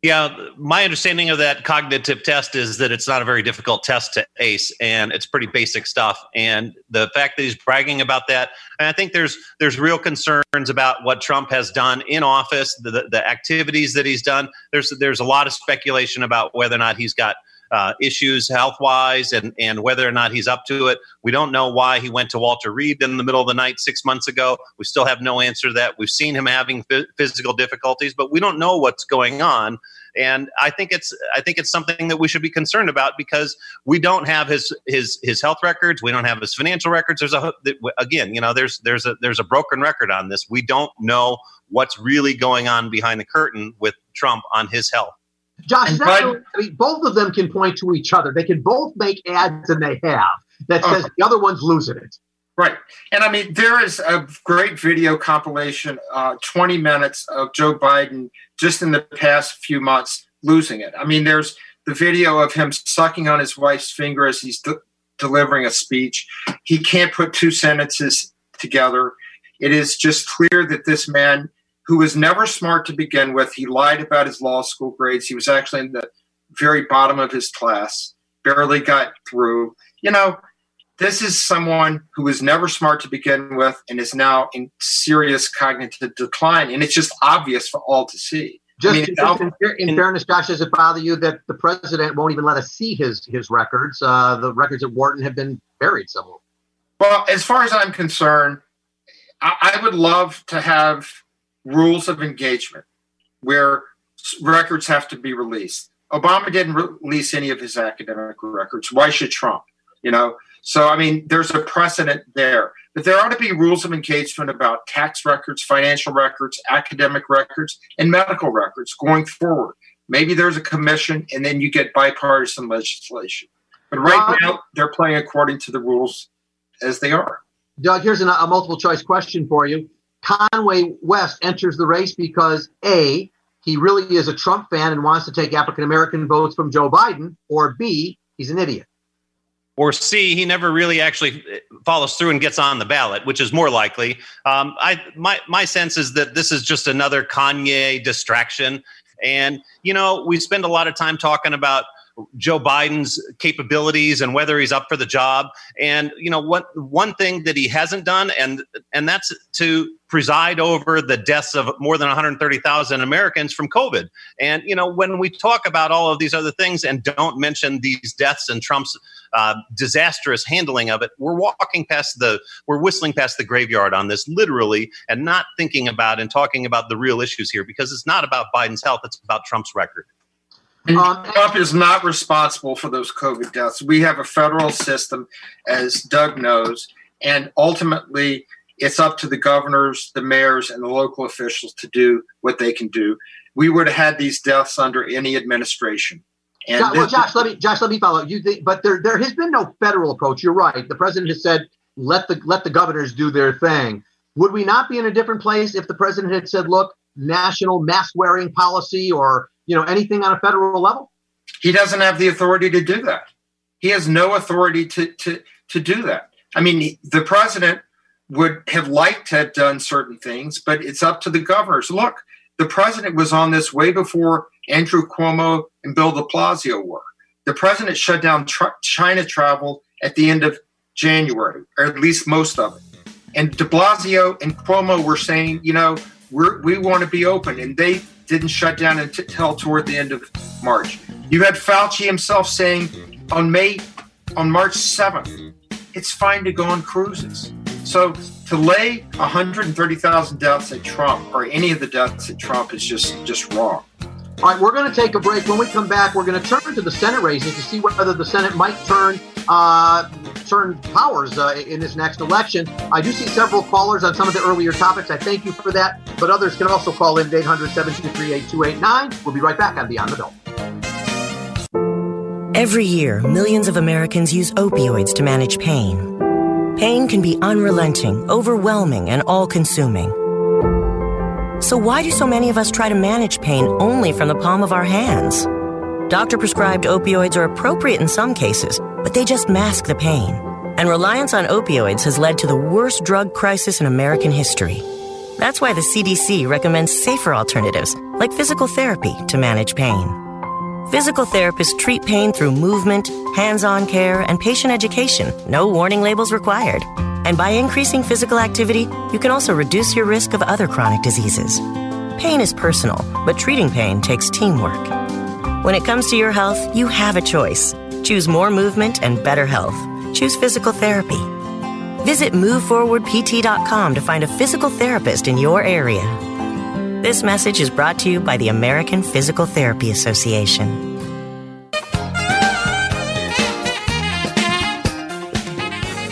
Yeah, my understanding of that cognitive test is that it's not a very difficult test to ace, and it's pretty basic stuff. And the fact that he's bragging about that, and I think there's there's real concerns about what Trump has done in office, the the activities that he's done. There's there's a lot of speculation about whether or not he's got uh, issues health wise and, and whether or not he's up to it. We don't know why he went to Walter Reed in the middle of the night six months ago. We still have no answer to that. We've seen him having physical difficulties, but we don't know what's going on. and I think it's I think it's something that we should be concerned about because we don't have his his his health records, we don't have his financial records. There's a again, you know, there's there's a there's a broken record on this. We don't know what's really going on behind the curtain with Trump on his health.
Josh, I mean, both of them can point to each other. They can both make ads, and they have that says the other one's losing it.
Right. And I mean, there is a great video compilation, uh, 20 minutes of Joe Biden just in the past few months losing it. I mean, there's the video of him sucking on his wife's finger as he's de- delivering a speech. He can't put two sentences together. It is just clear that this man, who was never smart to begin with, he lied about his law school grades. He was actually in the very bottom of his class, barely got through. You know, this is someone who was never smart to begin with and is now in serious cognitive decline. And it's just obvious for all to see.
Just, I mean, just in, in, fairness, Josh, does it bother you that the president won't even let us see his his records? Uh, the records at Wharton have been buried somewhere.
Well, as far as I'm concerned, I, I would love to have rules of engagement where records have to be released. Obama didn't release any of his academic records. Why should Trump? You know, so, I mean, there's a precedent there. But there ought to be rules of engagement about tax records, financial records, academic records, and medical records going forward. Maybe there's a commission and then you get bipartisan legislation. But right now, they're playing according to the rules as they are.
Doug, here's a, a multiple choice question for you. Kanye West enters the race because A, he really is a Trump fan and wants to take African American votes from Joe Biden, or B, he's an idiot
or C, he never really actually follows through and gets on the ballot, which is more likely. Um, I my my sense is that this is just another Kanye distraction, and you know we spend a lot of time talking about Joe Biden's capabilities and whether he's up for the job. And you know what one thing that he hasn't done and and that's to preside over the deaths of more than 130,000 Americans from COVID. And you know when we talk about all of these other things and don't mention these deaths and Trump's uh, disastrous handling of it, we're walking past the we're whistling past the graveyard on this literally and not thinking about and talking about the real issues here because it's not about Biden's health, it's about Trump's record.
Um, Trump is not responsible for those COVID deaths. We have a federal system, as Doug knows, and ultimately it's up to the governors, the mayors, and the local officials to do what they can do. We would have had these deaths under any administration.
And Josh, well, Josh, let me Josh, let me follow you. Think, but there there has been no federal approach. You're right. The president has said let the let the governors do their thing. Would we not be in a different place if the president had said, look, national mask wearing policy or you know anything on a federal level?
He doesn't have the authority to do that. He has no authority to to to do that. I mean, the president would have liked to have done certain things, but it's up to the governors. Look, the president was on this way before Andrew Cuomo and Bill de Blasio were. The president shut down China travel at the end of January, or at least most of it. And de Blasio and Cuomo were saying, you know, we're, we want to be open. And they didn't shut down until toward the end of March. You had Fauci himself saying on May, on March 7th, it's fine to go on cruises. So to lay 130,000 deaths at Trump or any of the deaths at Trump is just just wrong.
All right, we're going to take a break. When we come back, we're going to turn to the Senate races to see whether the Senate might turn uh, turn powers uh, in this next election. I do see several callers on some of the earlier topics. I thank you for that. But others can also call in at 800 723 8289. We'll be right back on Beyond the Belt.
Every year, millions of Americans use opioids to manage pain. Pain can be unrelenting, overwhelming, and all consuming. So, why do so many of us try to manage pain only from the palm of our hands? Doctor prescribed opioids are appropriate in some cases, but they just mask the pain. And reliance on opioids has led to the worst drug crisis in American history. That's why the CDC recommends safer alternatives, like physical therapy, to manage pain. Physical therapists treat pain through movement, hands on care, and patient education, no warning labels required. And by increasing physical activity, you can also reduce your risk of other chronic diseases. Pain is personal, but treating pain takes teamwork. When it comes to your health, you have a choice. Choose more movement and better health. Choose physical therapy. Visit moveforwardpt.com to find a physical therapist in your area. This message is brought to you by the American Physical Therapy Association.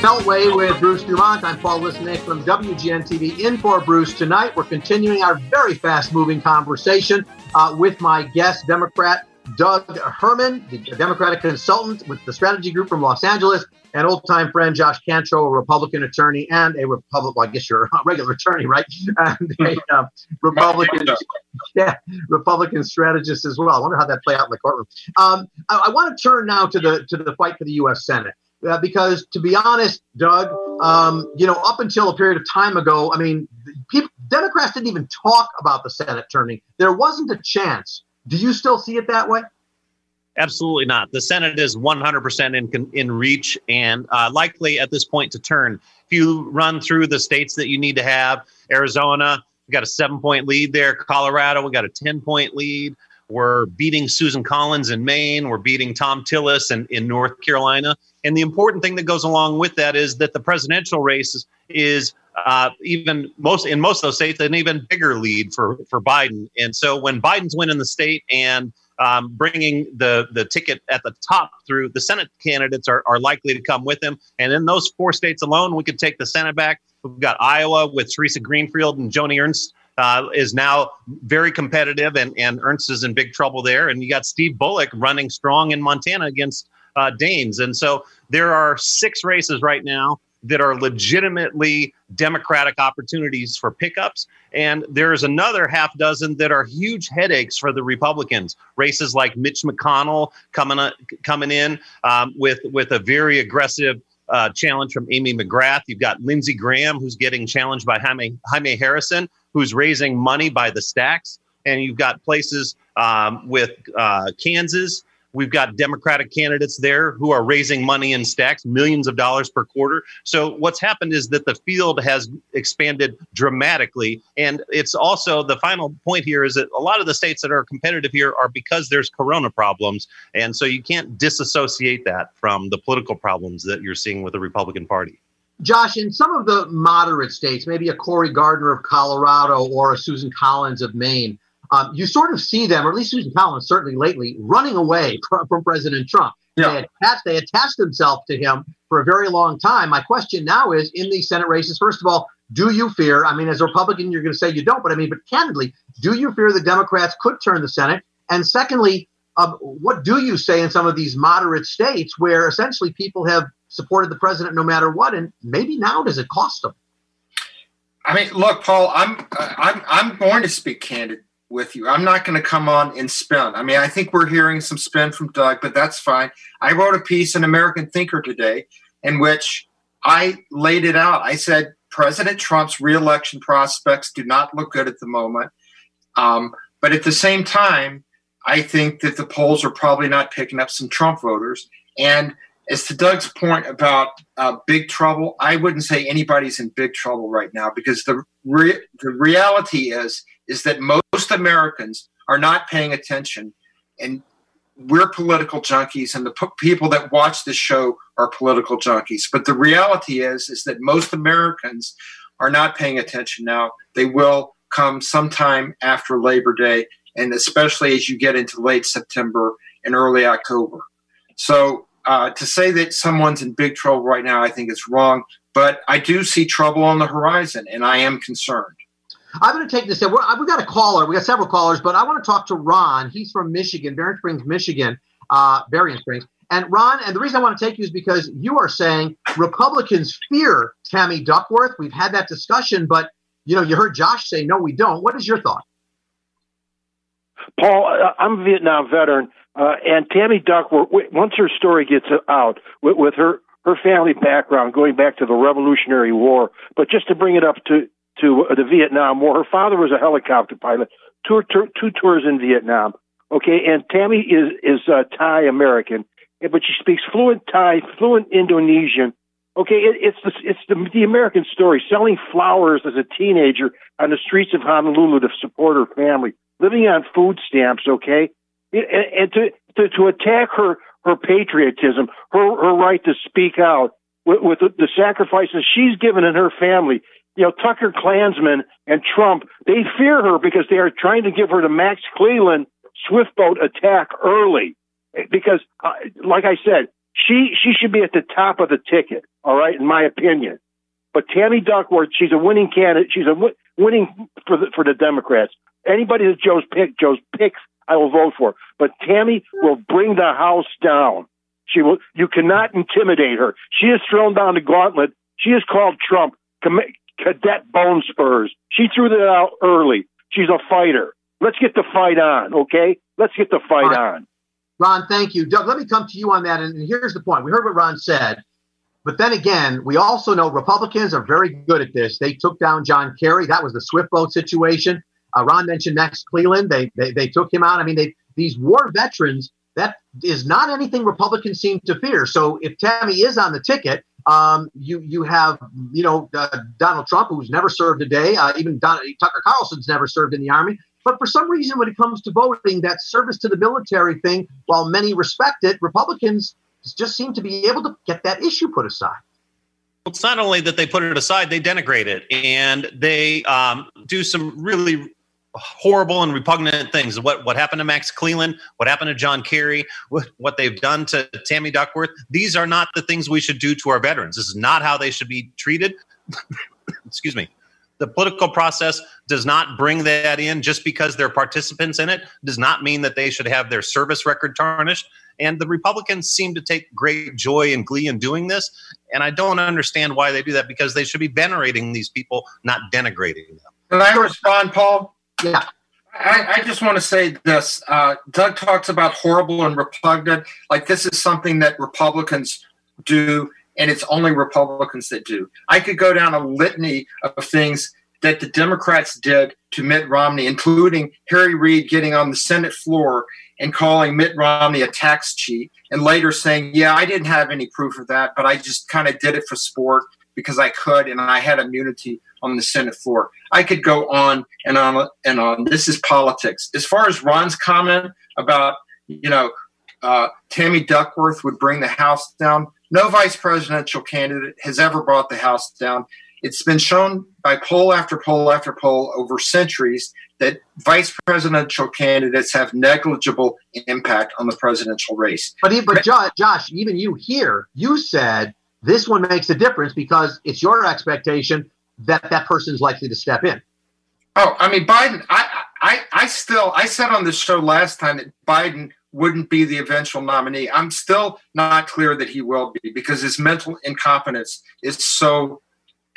Beltway with Bruce Dumont. I'm Paul Lisnek from WGN TV in for Bruce tonight. We're continuing our very fast moving conversation uh, with my guest, Democrat Doug Herman, the Democratic consultant with the strategy group from Los Angeles, and old time friend Josh Kantrow, a Republican attorney and a Republican, well, I guess you're a regular attorney, right? And a uh, Republican, yeah, Republican strategist as well. I wonder how that play out in the courtroom. Um, I, I want to turn now to the to the fight for the U.S. Senate uh, because to be honest, Doug, um, you know, up until a period of time ago, I mean, people, Democrats didn't even talk about the Senate turning. There wasn't a chance. Do you still see it that way?
Absolutely not. The Senate is 100% in in reach and uh, likely at this point to turn. If you run through the states that you need to have, Arizona, we got a seven point lead there. Colorado, we got a 10 point lead. We're beating Susan Collins in Maine. We're beating Thom Tillis in, in North Carolina. And the important thing that goes along with that is that the presidential race is, is uh, even most in most of those states an even bigger lead for for Biden. And so when Biden's winning the state and um, bringing the the ticket at the top through the Senate candidates are, are likely to come with him. And in those four states alone, we could take the Senate back. We've got Iowa with Theresa Greenfield and Joni Ernst uh, is now very competitive, and, and Ernst is in big trouble there. And you got Steve Bullock running strong in Montana against uh, Daines. And so there are six races right now that are legitimately Democratic opportunities for pickups. And there's another half dozen that are huge headaches for the Republicans. Races like Mitch McConnell coming, uh, coming in um, with, with a very aggressive uh, challenge from Amy McGrath. You've got Lindsey Graham, who's getting challenged by Jaime, Jaime Harrison, who's raising money by the stacks. And you've got places um, with uh, Kansas. We've got Democratic candidates there who are raising money in stacks, millions of dollars per quarter. So, what's happened is that the field has expanded dramatically. And it's also the final point here is that a lot of the states that are competitive here are because there's corona problems. And so, you can't disassociate that from the political problems that you're seeing with the Republican Party.
Josh, in some of the moderate states, maybe a Cory Gardner of Colorado or a Susan Collins of Maine, um, you sort of see them, or at least Susan Collins certainly lately, running away from, from President Trump. Yeah. They, attach, they attached themselves to him for a very long time. My question now is in these Senate races, first of all, do you fear? I mean, as a Republican, you're going to say you don't, but I mean, but candidly, do you fear the Democrats could turn the Senate? And secondly, uh, what do you say in some of these moderate states where essentially people have supported the president no matter what, and maybe now does it cost them?
I mean, look, Paul, I'm I'm I'm going to speak candid with you. I'm not going to come on and spin. I mean, I think we're hearing some spin from Doug, but that's fine. I wrote a piece in American Thinker today in which I laid it out. I said President Trump's reelection prospects do not look good at the moment, um, but at the same time, I think that the polls are probably not picking up some Trump voters and as to Doug's point about uh, big trouble, I wouldn't say anybody's in big trouble right now because the re- the reality is is that most Americans are not paying attention, and we're political junkies, and the people that watch this show are political junkies. But the reality is is that most Americans are not paying attention now. They will come sometime after Labor Day, and especially as you get into late September and early October. So uh, to say that someone's in big trouble right now, I think is wrong. But I do see trouble on the horizon, and I am concerned.
I'm going to take this. We're, we've got a caller. We got several callers, but I want to talk to Ron. He's from Michigan, Berrien Springs, Michigan, uh, Berrien Springs. And Ron, and the reason I want to take you is because you are saying Republicans fear Tammy Duckworth. We've had that discussion, but you know, you heard Josh say, no, we don't. What is your thought?
Paul, uh, I'm a Vietnam veteran, uh, and Tammy Duckworth, once her story gets out with, with her her family background going back to the Revolutionary War, but just to bring it up to to the Vietnam War, her father was a helicopter pilot, two two, two tours in Vietnam. Okay, and Tammy is is uh, Thai American, but she speaks fluent Thai, fluent Indonesian. Okay, it, it's the it's the, the American story, selling flowers as a teenager on the streets of Honolulu to support her family, living on food stamps. Okay, and to, to, to attack her, her patriotism, her, her right to speak out with, with the, the sacrifices she's given in her family. you know, Tucker Carlson and Trump, they fear her because they are trying to give her the Max Cleland swift boat attack early. Because, uh, like I said, she she should be at the top of the ticket. All right, in my opinion. But Tammy Duckworth, she's a winning candidate. She's a w- winning for the for the Democrats. Anybody that Joe's pick, Joe's picks, I will vote for. But Tammy will bring the house down. She will. You cannot intimidate her. She has thrown down the gauntlet. She has called Trump cadet bone spurs. She threw that out early. She's a fighter. Let's get the fight on, okay? Let's get the fight on.
Ron, thank you. Doug, let me come to you on that. And here's the point. We heard what Ron said. But then again, we also know Republicans are very good at this. They took down John Kerry. That was the swift boat situation. Uh, Ron mentioned Max Cleland. They, they they took him out. I mean, they these war veterans. That is not anything Republicans seem to fear. So if Tammy is on the ticket, um, you you have you know uh, Donald Trump, who's never served a day. Uh, even Don, Tucker Carlson's never served in the army. But for some reason, when it comes to voting, that service to the military thing, while many respect it, Republicans just seem to be able to get that issue put aside.
It's not only that they put it aside; they denigrate it, and they um, do some really horrible and repugnant things. What what happened to Max Cleland? What happened to John Kerry? What, what they've done to Tammy Duckworth? These are not the things we should do to our veterans. This is not how they should be treated. Excuse me. The political process does not bring that in just because they're participants in it. Does not mean that they should have their service record tarnished. And the Republicans seem to take great joy and glee in doing this. And I don't understand why they do that because they should be venerating these people, not denigrating them.
Can I respond, Paul?
Yeah.
I, I, just want to say this. Uh, Doug talks about horrible and repugnant. Like this is something that Republicans do, and it's only Republicans that do. I could go down a litany of things that the Democrats did to Mitt Romney, including Harry Reid getting on the Senate floor and calling Mitt Romney a tax cheat, and later saying, "Yeah, I didn't have any proof of that, but I just kind of did it for sport because I could, and I had immunity." On the Senate floor. I could go on and on and on. This is politics. As far as Ron's comment about, you know, uh, Tammy Duckworth would bring the House down, no vice presidential candidate has ever brought the House down. It's been shown by poll after poll after poll over centuries that vice presidential candidates have negligible impact on the presidential race.
But, but Josh, Josh, even you here, you said this one makes a difference because it's your expectation that that person is likely to step in.
Oh, I mean, Biden. I, I, I still. I said on the show last time that Biden wouldn't be the eventual nominee. I'm still not clear that he will be because his mental incompetence is so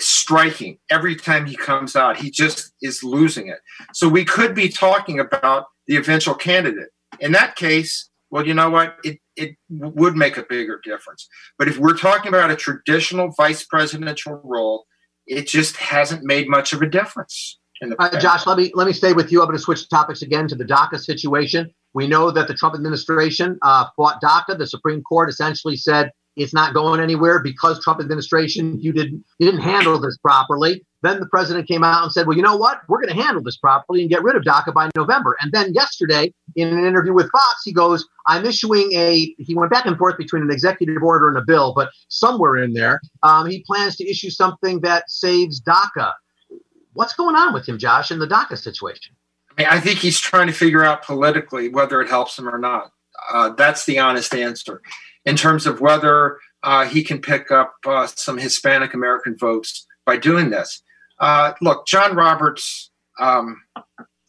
striking every time he comes out. He just is losing it. So we could be talking about the eventual candidate. In that case, well, you know what? It it would make a bigger difference. But if we're talking about a traditional vice presidential role, it just hasn't made much of a difference.
Uh, Josh, let me let me stay with you. I'm going to switch topics again to the DACA situation. We know that the Trump administration uh, fought DACA. The Supreme Court essentially said it's not going anywhere because Trump administration you didn't you didn't handle this properly. Then the president came out and said, "Well, you know what? We're going to handle this properly and get rid of DACA by November." And then yesterday, in an interview with Fox, he goes, "I'm issuing a." He went back and forth between an executive order and a bill, but somewhere in there, um, he plans to issue something that saves DACA. What's going on with him, Josh, in the DACA situation?
I, mean, I think he's trying to figure out politically whether it helps him or not. Uh, that's the honest answer. In terms of whether uh, he can pick up uh, some Hispanic American votes by doing this. Uh, look, John Roberts, um,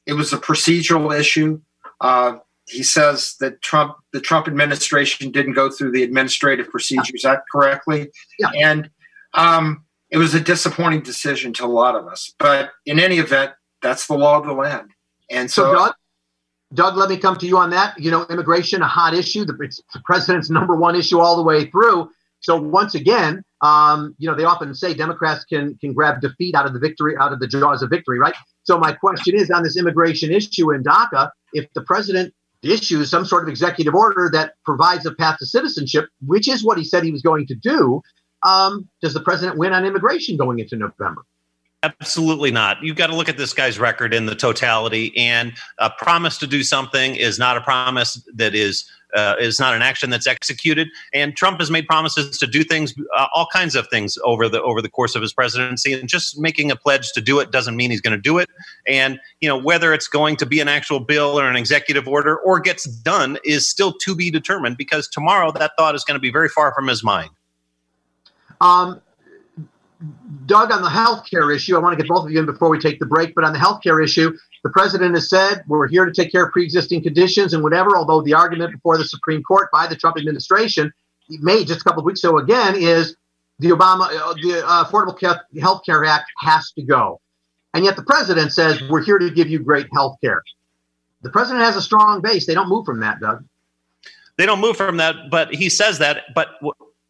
it was a procedural issue. Uh, he says that Trump, the Trump administration, didn't go through the administrative procedures that correctly,
yeah.
and um, it was a disappointing decision to a lot of us. But in any event, that's the law of the land. And so,
so Doug, Doug, let me come to you on that. You know, immigration, a hot issue. It's the president's number one issue all the way through. So once again, um, you know, they often say Democrats can can grab defeat out of the victory, out of the jaws of victory, right? So my question is on this immigration issue in DACA, if the president issues some sort of executive order that provides a path to citizenship, which is what he said he was going to do, um, does the president win on immigration going into November?
Absolutely not. You've got to look at this guy's record in the totality, and a promise to do something is not a promise that is uh, is not an action that's executed. And Trump has made promises to do things, uh, all kinds of things over the over the course of his presidency. And just making a pledge to do it doesn't mean he's going to do it. And you know whether it's going to be an actual bill or an executive order or gets done is still to be determined because tomorrow that thought is going to be very far from his mind.
Um, Doug, on the healthcare issue, I want to get both of you in before we take the break. But on the healthcare issue, the president has said we're here to take care of pre-existing conditions and whatever. Although the argument before the Supreme Court by the Trump administration made just a couple of weeks ago again is the Obama uh, the uh, Affordable Health Care Act has to go, and yet the president says we're here to give you great health care. The president has a strong base. They don't move from that, Doug.
They don't move from that, but he says that. But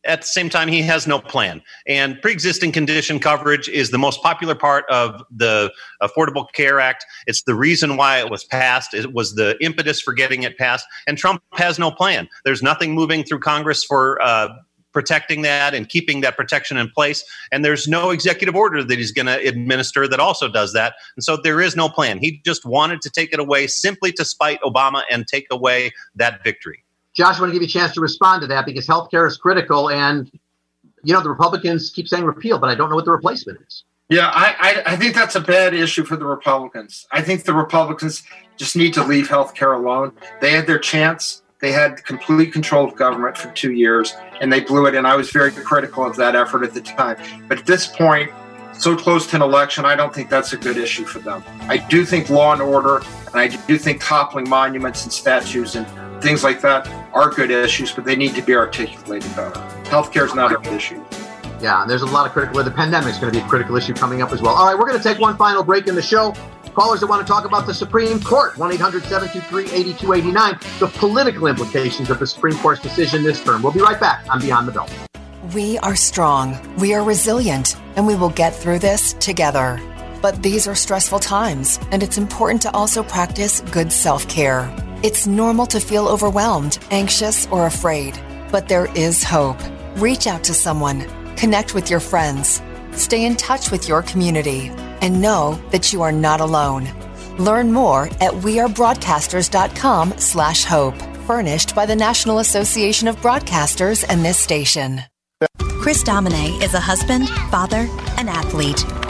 at the same time, he has no plan. And pre existing condition coverage is the most popular part of the Affordable Care Act. It's the reason why it was passed, it was the impetus for getting it passed. And Trump has no plan. There's nothing moving through Congress for. Uh, protecting that and keeping that protection in place. And there's no executive order that he's going to administer that also does that. And so there is no plan. He just wanted to take it away simply to spite Obama and take away that victory.
Josh, I want to give you a chance to respond to that because healthcare is critical, and you know the Republicans keep saying repeal, but I don't know what the replacement is.
Yeah, I, I, I think that's a bad issue for the Republicans. I think the Republicans just need to leave healthcare alone. They had their chance. They had complete control of government for two years, and they blew it. And I was very critical of that effort at the time. But at this point, so close to an election, I don't think that's a good issue for them. I do think law and order, and I do think toppling monuments and statues and things like that are good issues, but they need to be articulated better. Healthcare is not an issue.
Yeah, and there's a lot of critical. The pandemic is going to be a critical issue coming up as well. All right, we're going to take one final break in the show. Callers that want to talk about the Supreme Court, 1 800 723 8289, the political implications of the Supreme Court's decision this term. We'll be right back on Beyond the Belt.
We are strong, we are resilient, and we will get through this together. But these are stressful times, and it's important to also practice good self care. It's normal to feel overwhelmed, anxious, or afraid, but there is hope. Reach out to someone, connect with your friends, stay in touch with your community, and know that you are not alone. Learn more at wearebroadcasters.com slash hope, furnished by the National Association of Broadcasters and this station.
Chris Domine is a husband, father, an athlete,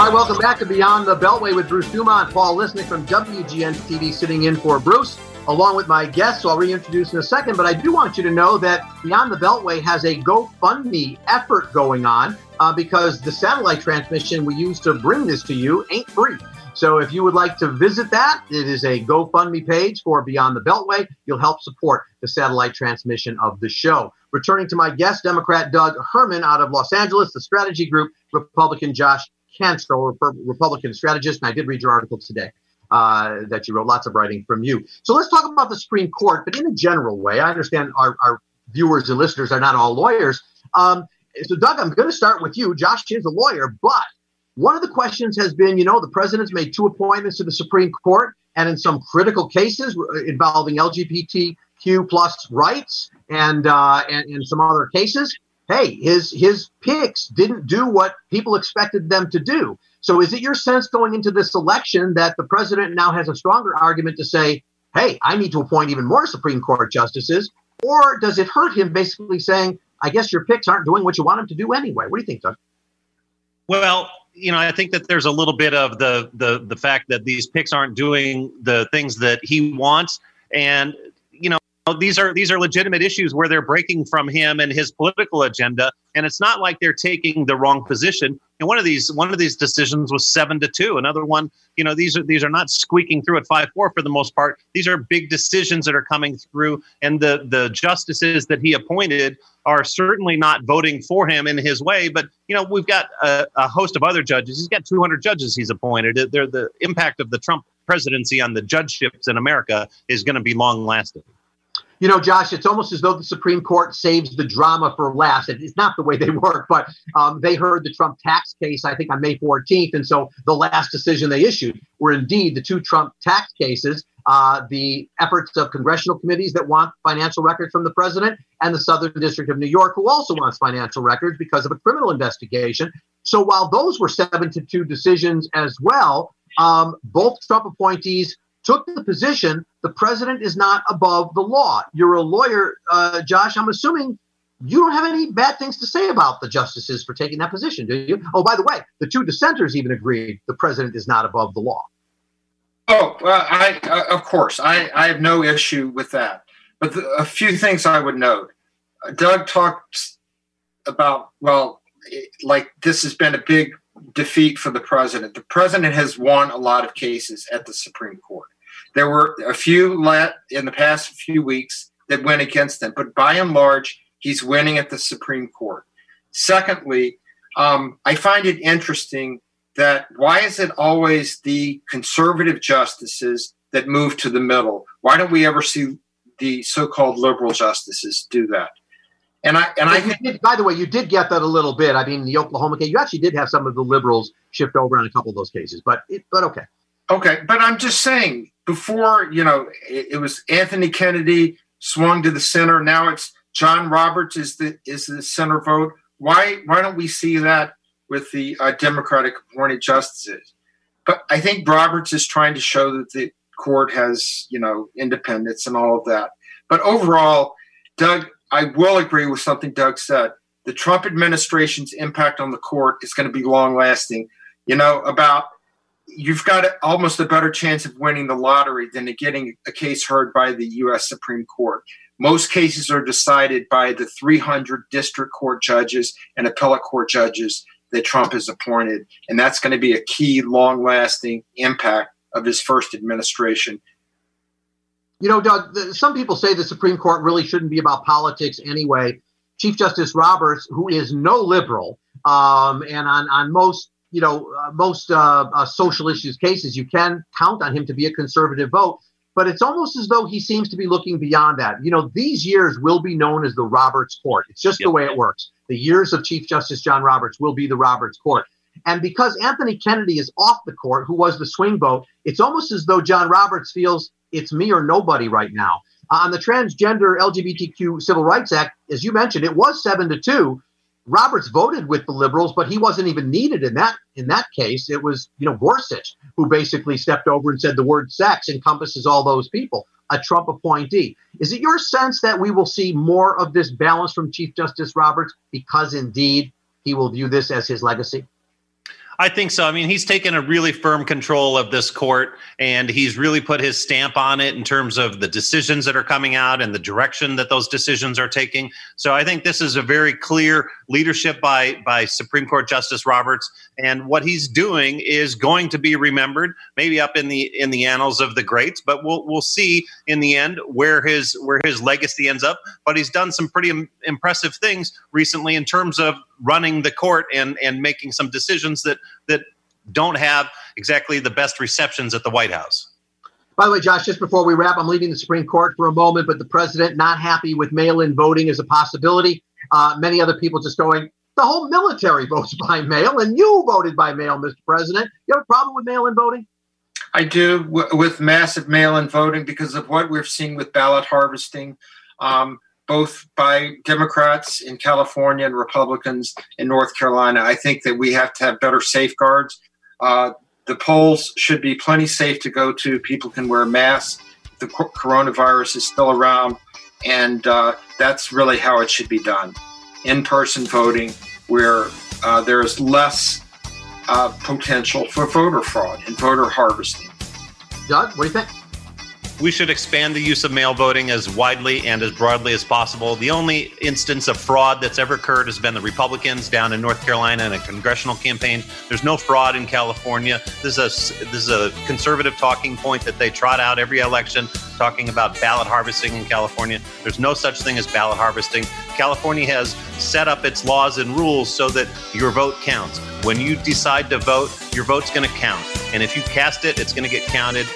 Hi, welcome back to Beyond the Beltway with Bruce Dumont, Paul Lisnek from WGN TV sitting in for Bruce, along with my guests, so I'll reintroduce in a second. But I do want you to know that Beyond the Beltway has a GoFundMe effort going on uh, because the satellite transmission we use to bring this to you ain't free. So if you would like to visit that, it is a GoFundMe page for Beyond the Beltway. You'll help support the satellite transmission of the show. Returning to my guest, Democrat Doug Herman out of Los Angeles, the strategy group, Republican Josh Kantrow, Republican strategist, and I did read your article today uh, that you wrote. Lots of writing from you. So let's talk about the Supreme Court, but in a general way. I understand our, our viewers and listeners are not all lawyers. Um, so, Doug, I'm going to start with you. Josh is a lawyer, but one of the questions has been, you know, the president's made two appointments to the Supreme Court, and in some critical cases involving LGBTQ plus rights and, uh, and and some other cases, hey, his his picks didn't do what people expected them to do. So is it your sense going into this election that the president now has a stronger argument to say, hey, I need to appoint even more Supreme Court justices? Or does it hurt him basically saying, I guess your picks aren't doing what you want them to do anyway? What do you think, Doug?
Well, you know, I think that there's a little bit of the the the fact that these picks aren't doing the things that he wants, and these are these are legitimate issues where they're breaking from him and his political agenda. And it's not like they're taking the wrong position. And one of these one of these decisions was 7 to 2 another one you know these are these are not squeaking through at 5 4 for the most part. These are big decisions that are coming through. And the the justices that he appointed are certainly not voting for him in his way. But you know we've got a, a host of other judges. He's got 200 judges he's appointed. They're the impact of the trump presidency on the judgeships in america is going to be long lasting
You know, Josh, it's almost as though the Supreme Court saves the drama for last. It's not the way they work, but um, they heard the Trump tax case, I think, on May 14th. And so the last decision they issued were indeed the two Trump tax cases, uh, the efforts of congressional committees that want financial records from the president, and the Southern District of New York, who also wants financial records because of a criminal investigation. So while those were seven to two decisions as well, um, both Trump appointees took the position the president is not above the law. You're a lawyer, uh, Josh. I'm assuming you don't have any bad things to say about the justices for taking that position, do you? Oh, by the way, the two dissenters even agreed the president is not above the law.
Oh, uh, I uh, of course I, I have no issue with that. But the, a few things I would note. Doug talked about well, like this has been a big defeat for the president. The president has won a lot of cases at the Supreme Court. There were a few in the past few weeks that went against them, but by and large, he's winning at the Supreme Court. Secondly, um, I find it interesting that why is it always the conservative justices that move to the middle? Why don't we ever see the so-called liberal justices do that? And I and I
did, by the way, you did get that a little bit. I mean, the Oklahoma case, you actually did have some of the liberals shift over on a couple of those cases, but it, but okay.
Okay, but I'm just saying before you know it, it, was Anthony Kennedy swung to the center. Now it's John Roberts is the is the center vote. Why why don't we see that with the uh, Democratic appointed justices? But I think Roberts is trying to show that the court has you know independence and all of that. But overall, Doug I will agree with something Doug said. The Trump administration's impact on the court is going to be long lasting. You know, about you've got almost a better chance of winning the lottery than getting a case heard by the U.S. Supreme Court. Most cases are decided by the 300 district court judges and appellate court judges that Trump has appointed. And that's going to be a key, long lasting impact of his first administration.
You know, Doug, the, some people say the Supreme Court really shouldn't be about politics anyway. Chief Justice Roberts, who is no liberal, um, and on, on most you know uh, most uh, uh, social issues cases, you can count on him to be a conservative vote. But it's almost as though he seems to be looking beyond that. You know, these years will be known as the Roberts Court. It's just yep. the way it works. The years of Chief Justice John Roberts will be the Roberts Court. And because Anthony Kennedy is off the court, who was the swing vote, it's almost as though John Roberts feels it's me or nobody right now. Uh, on the Transgender LGBTQ Civil Rights Act, as you mentioned, it was seven to two. Roberts voted with the liberals, but he wasn't even needed in that in that case. It was you know Gorsuch who basically stepped over and said the word sex encompasses all those people. A Trump appointee. Is it your sense that we will see more of this balance from Chief Justice Roberts because indeed he will view this as his legacy?
I think so. I mean, he's taken a really firm control of this court and he's really put his stamp on it in terms of the decisions that are coming out and the direction that those decisions are taking. So I think this is a very clear leadership by by Supreme Court Justice Roberts and what he's doing is going to be remembered maybe up in the in the annals of the greats, but we'll we'll see in the end where his where his legacy ends up, but he's done some pretty Im- impressive things recently in terms of running the court and and making some decisions that that don't have exactly the best receptions at the White House.
By the way, Josh, just before we wrap, I'm leaving the Supreme Court for a moment, but the president not happy with mail-in voting as a possibility. Uh, many other people just going, the whole military votes by mail, and you voted by mail, Mr. President. You have a problem with mail-in voting?
I do with massive mail-in voting because of what we're seeing with ballot harvesting. Um, both by Democrats in California and Republicans in North Carolina. I think that we have to have better safeguards. Uh, the polls should be plenty safe to go to. People can wear masks. The coronavirus is still around, and uh, that's really how it should be done in person voting, where uh, there is less uh, potential for voter fraud and voter harvesting.
Doug, what do you think?
We should expand the use of mail voting as widely and as broadly as possible. The only instance of fraud that's ever occurred has been the Republicans down in North Carolina in a congressional campaign. There's no fraud in California. This is a this is a conservative talking point that they trot out every election, talking about ballot harvesting in California. There's no such thing as ballot harvesting. California has set up its laws and rules so that your vote counts. When you decide to vote, your vote's going to count, and if you cast it, it's going to get counted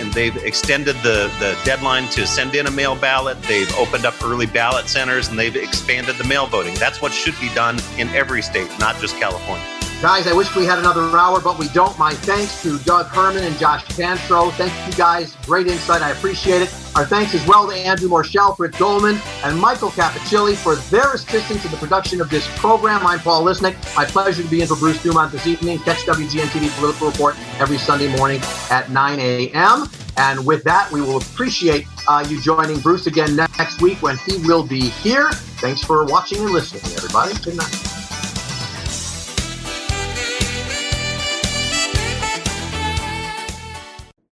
and they've extended the, the deadline to send in a mail ballot. They've opened up early ballot centers and they've expanded the mail voting. That's what should be done in every state, not just California.
Guys, I wish we had another hour, but we don't. My thanks to Doug Herman and Josh Kantrow. Thank you guys. Great insight. I appreciate it. Our thanks as well to Andrew Morshell, Fritz Dolman, and Michael Capicilli for their assistance in the production of this program. I'm Paul Lisnek. My pleasure to be in for Bruce Dumont this evening. Catch WGN TV Political Report every Sunday morning at 9 a.m. And with that, we will appreciate uh, you joining Bruce again next week when he will be here. Thanks for watching and listening, everybody. Good night.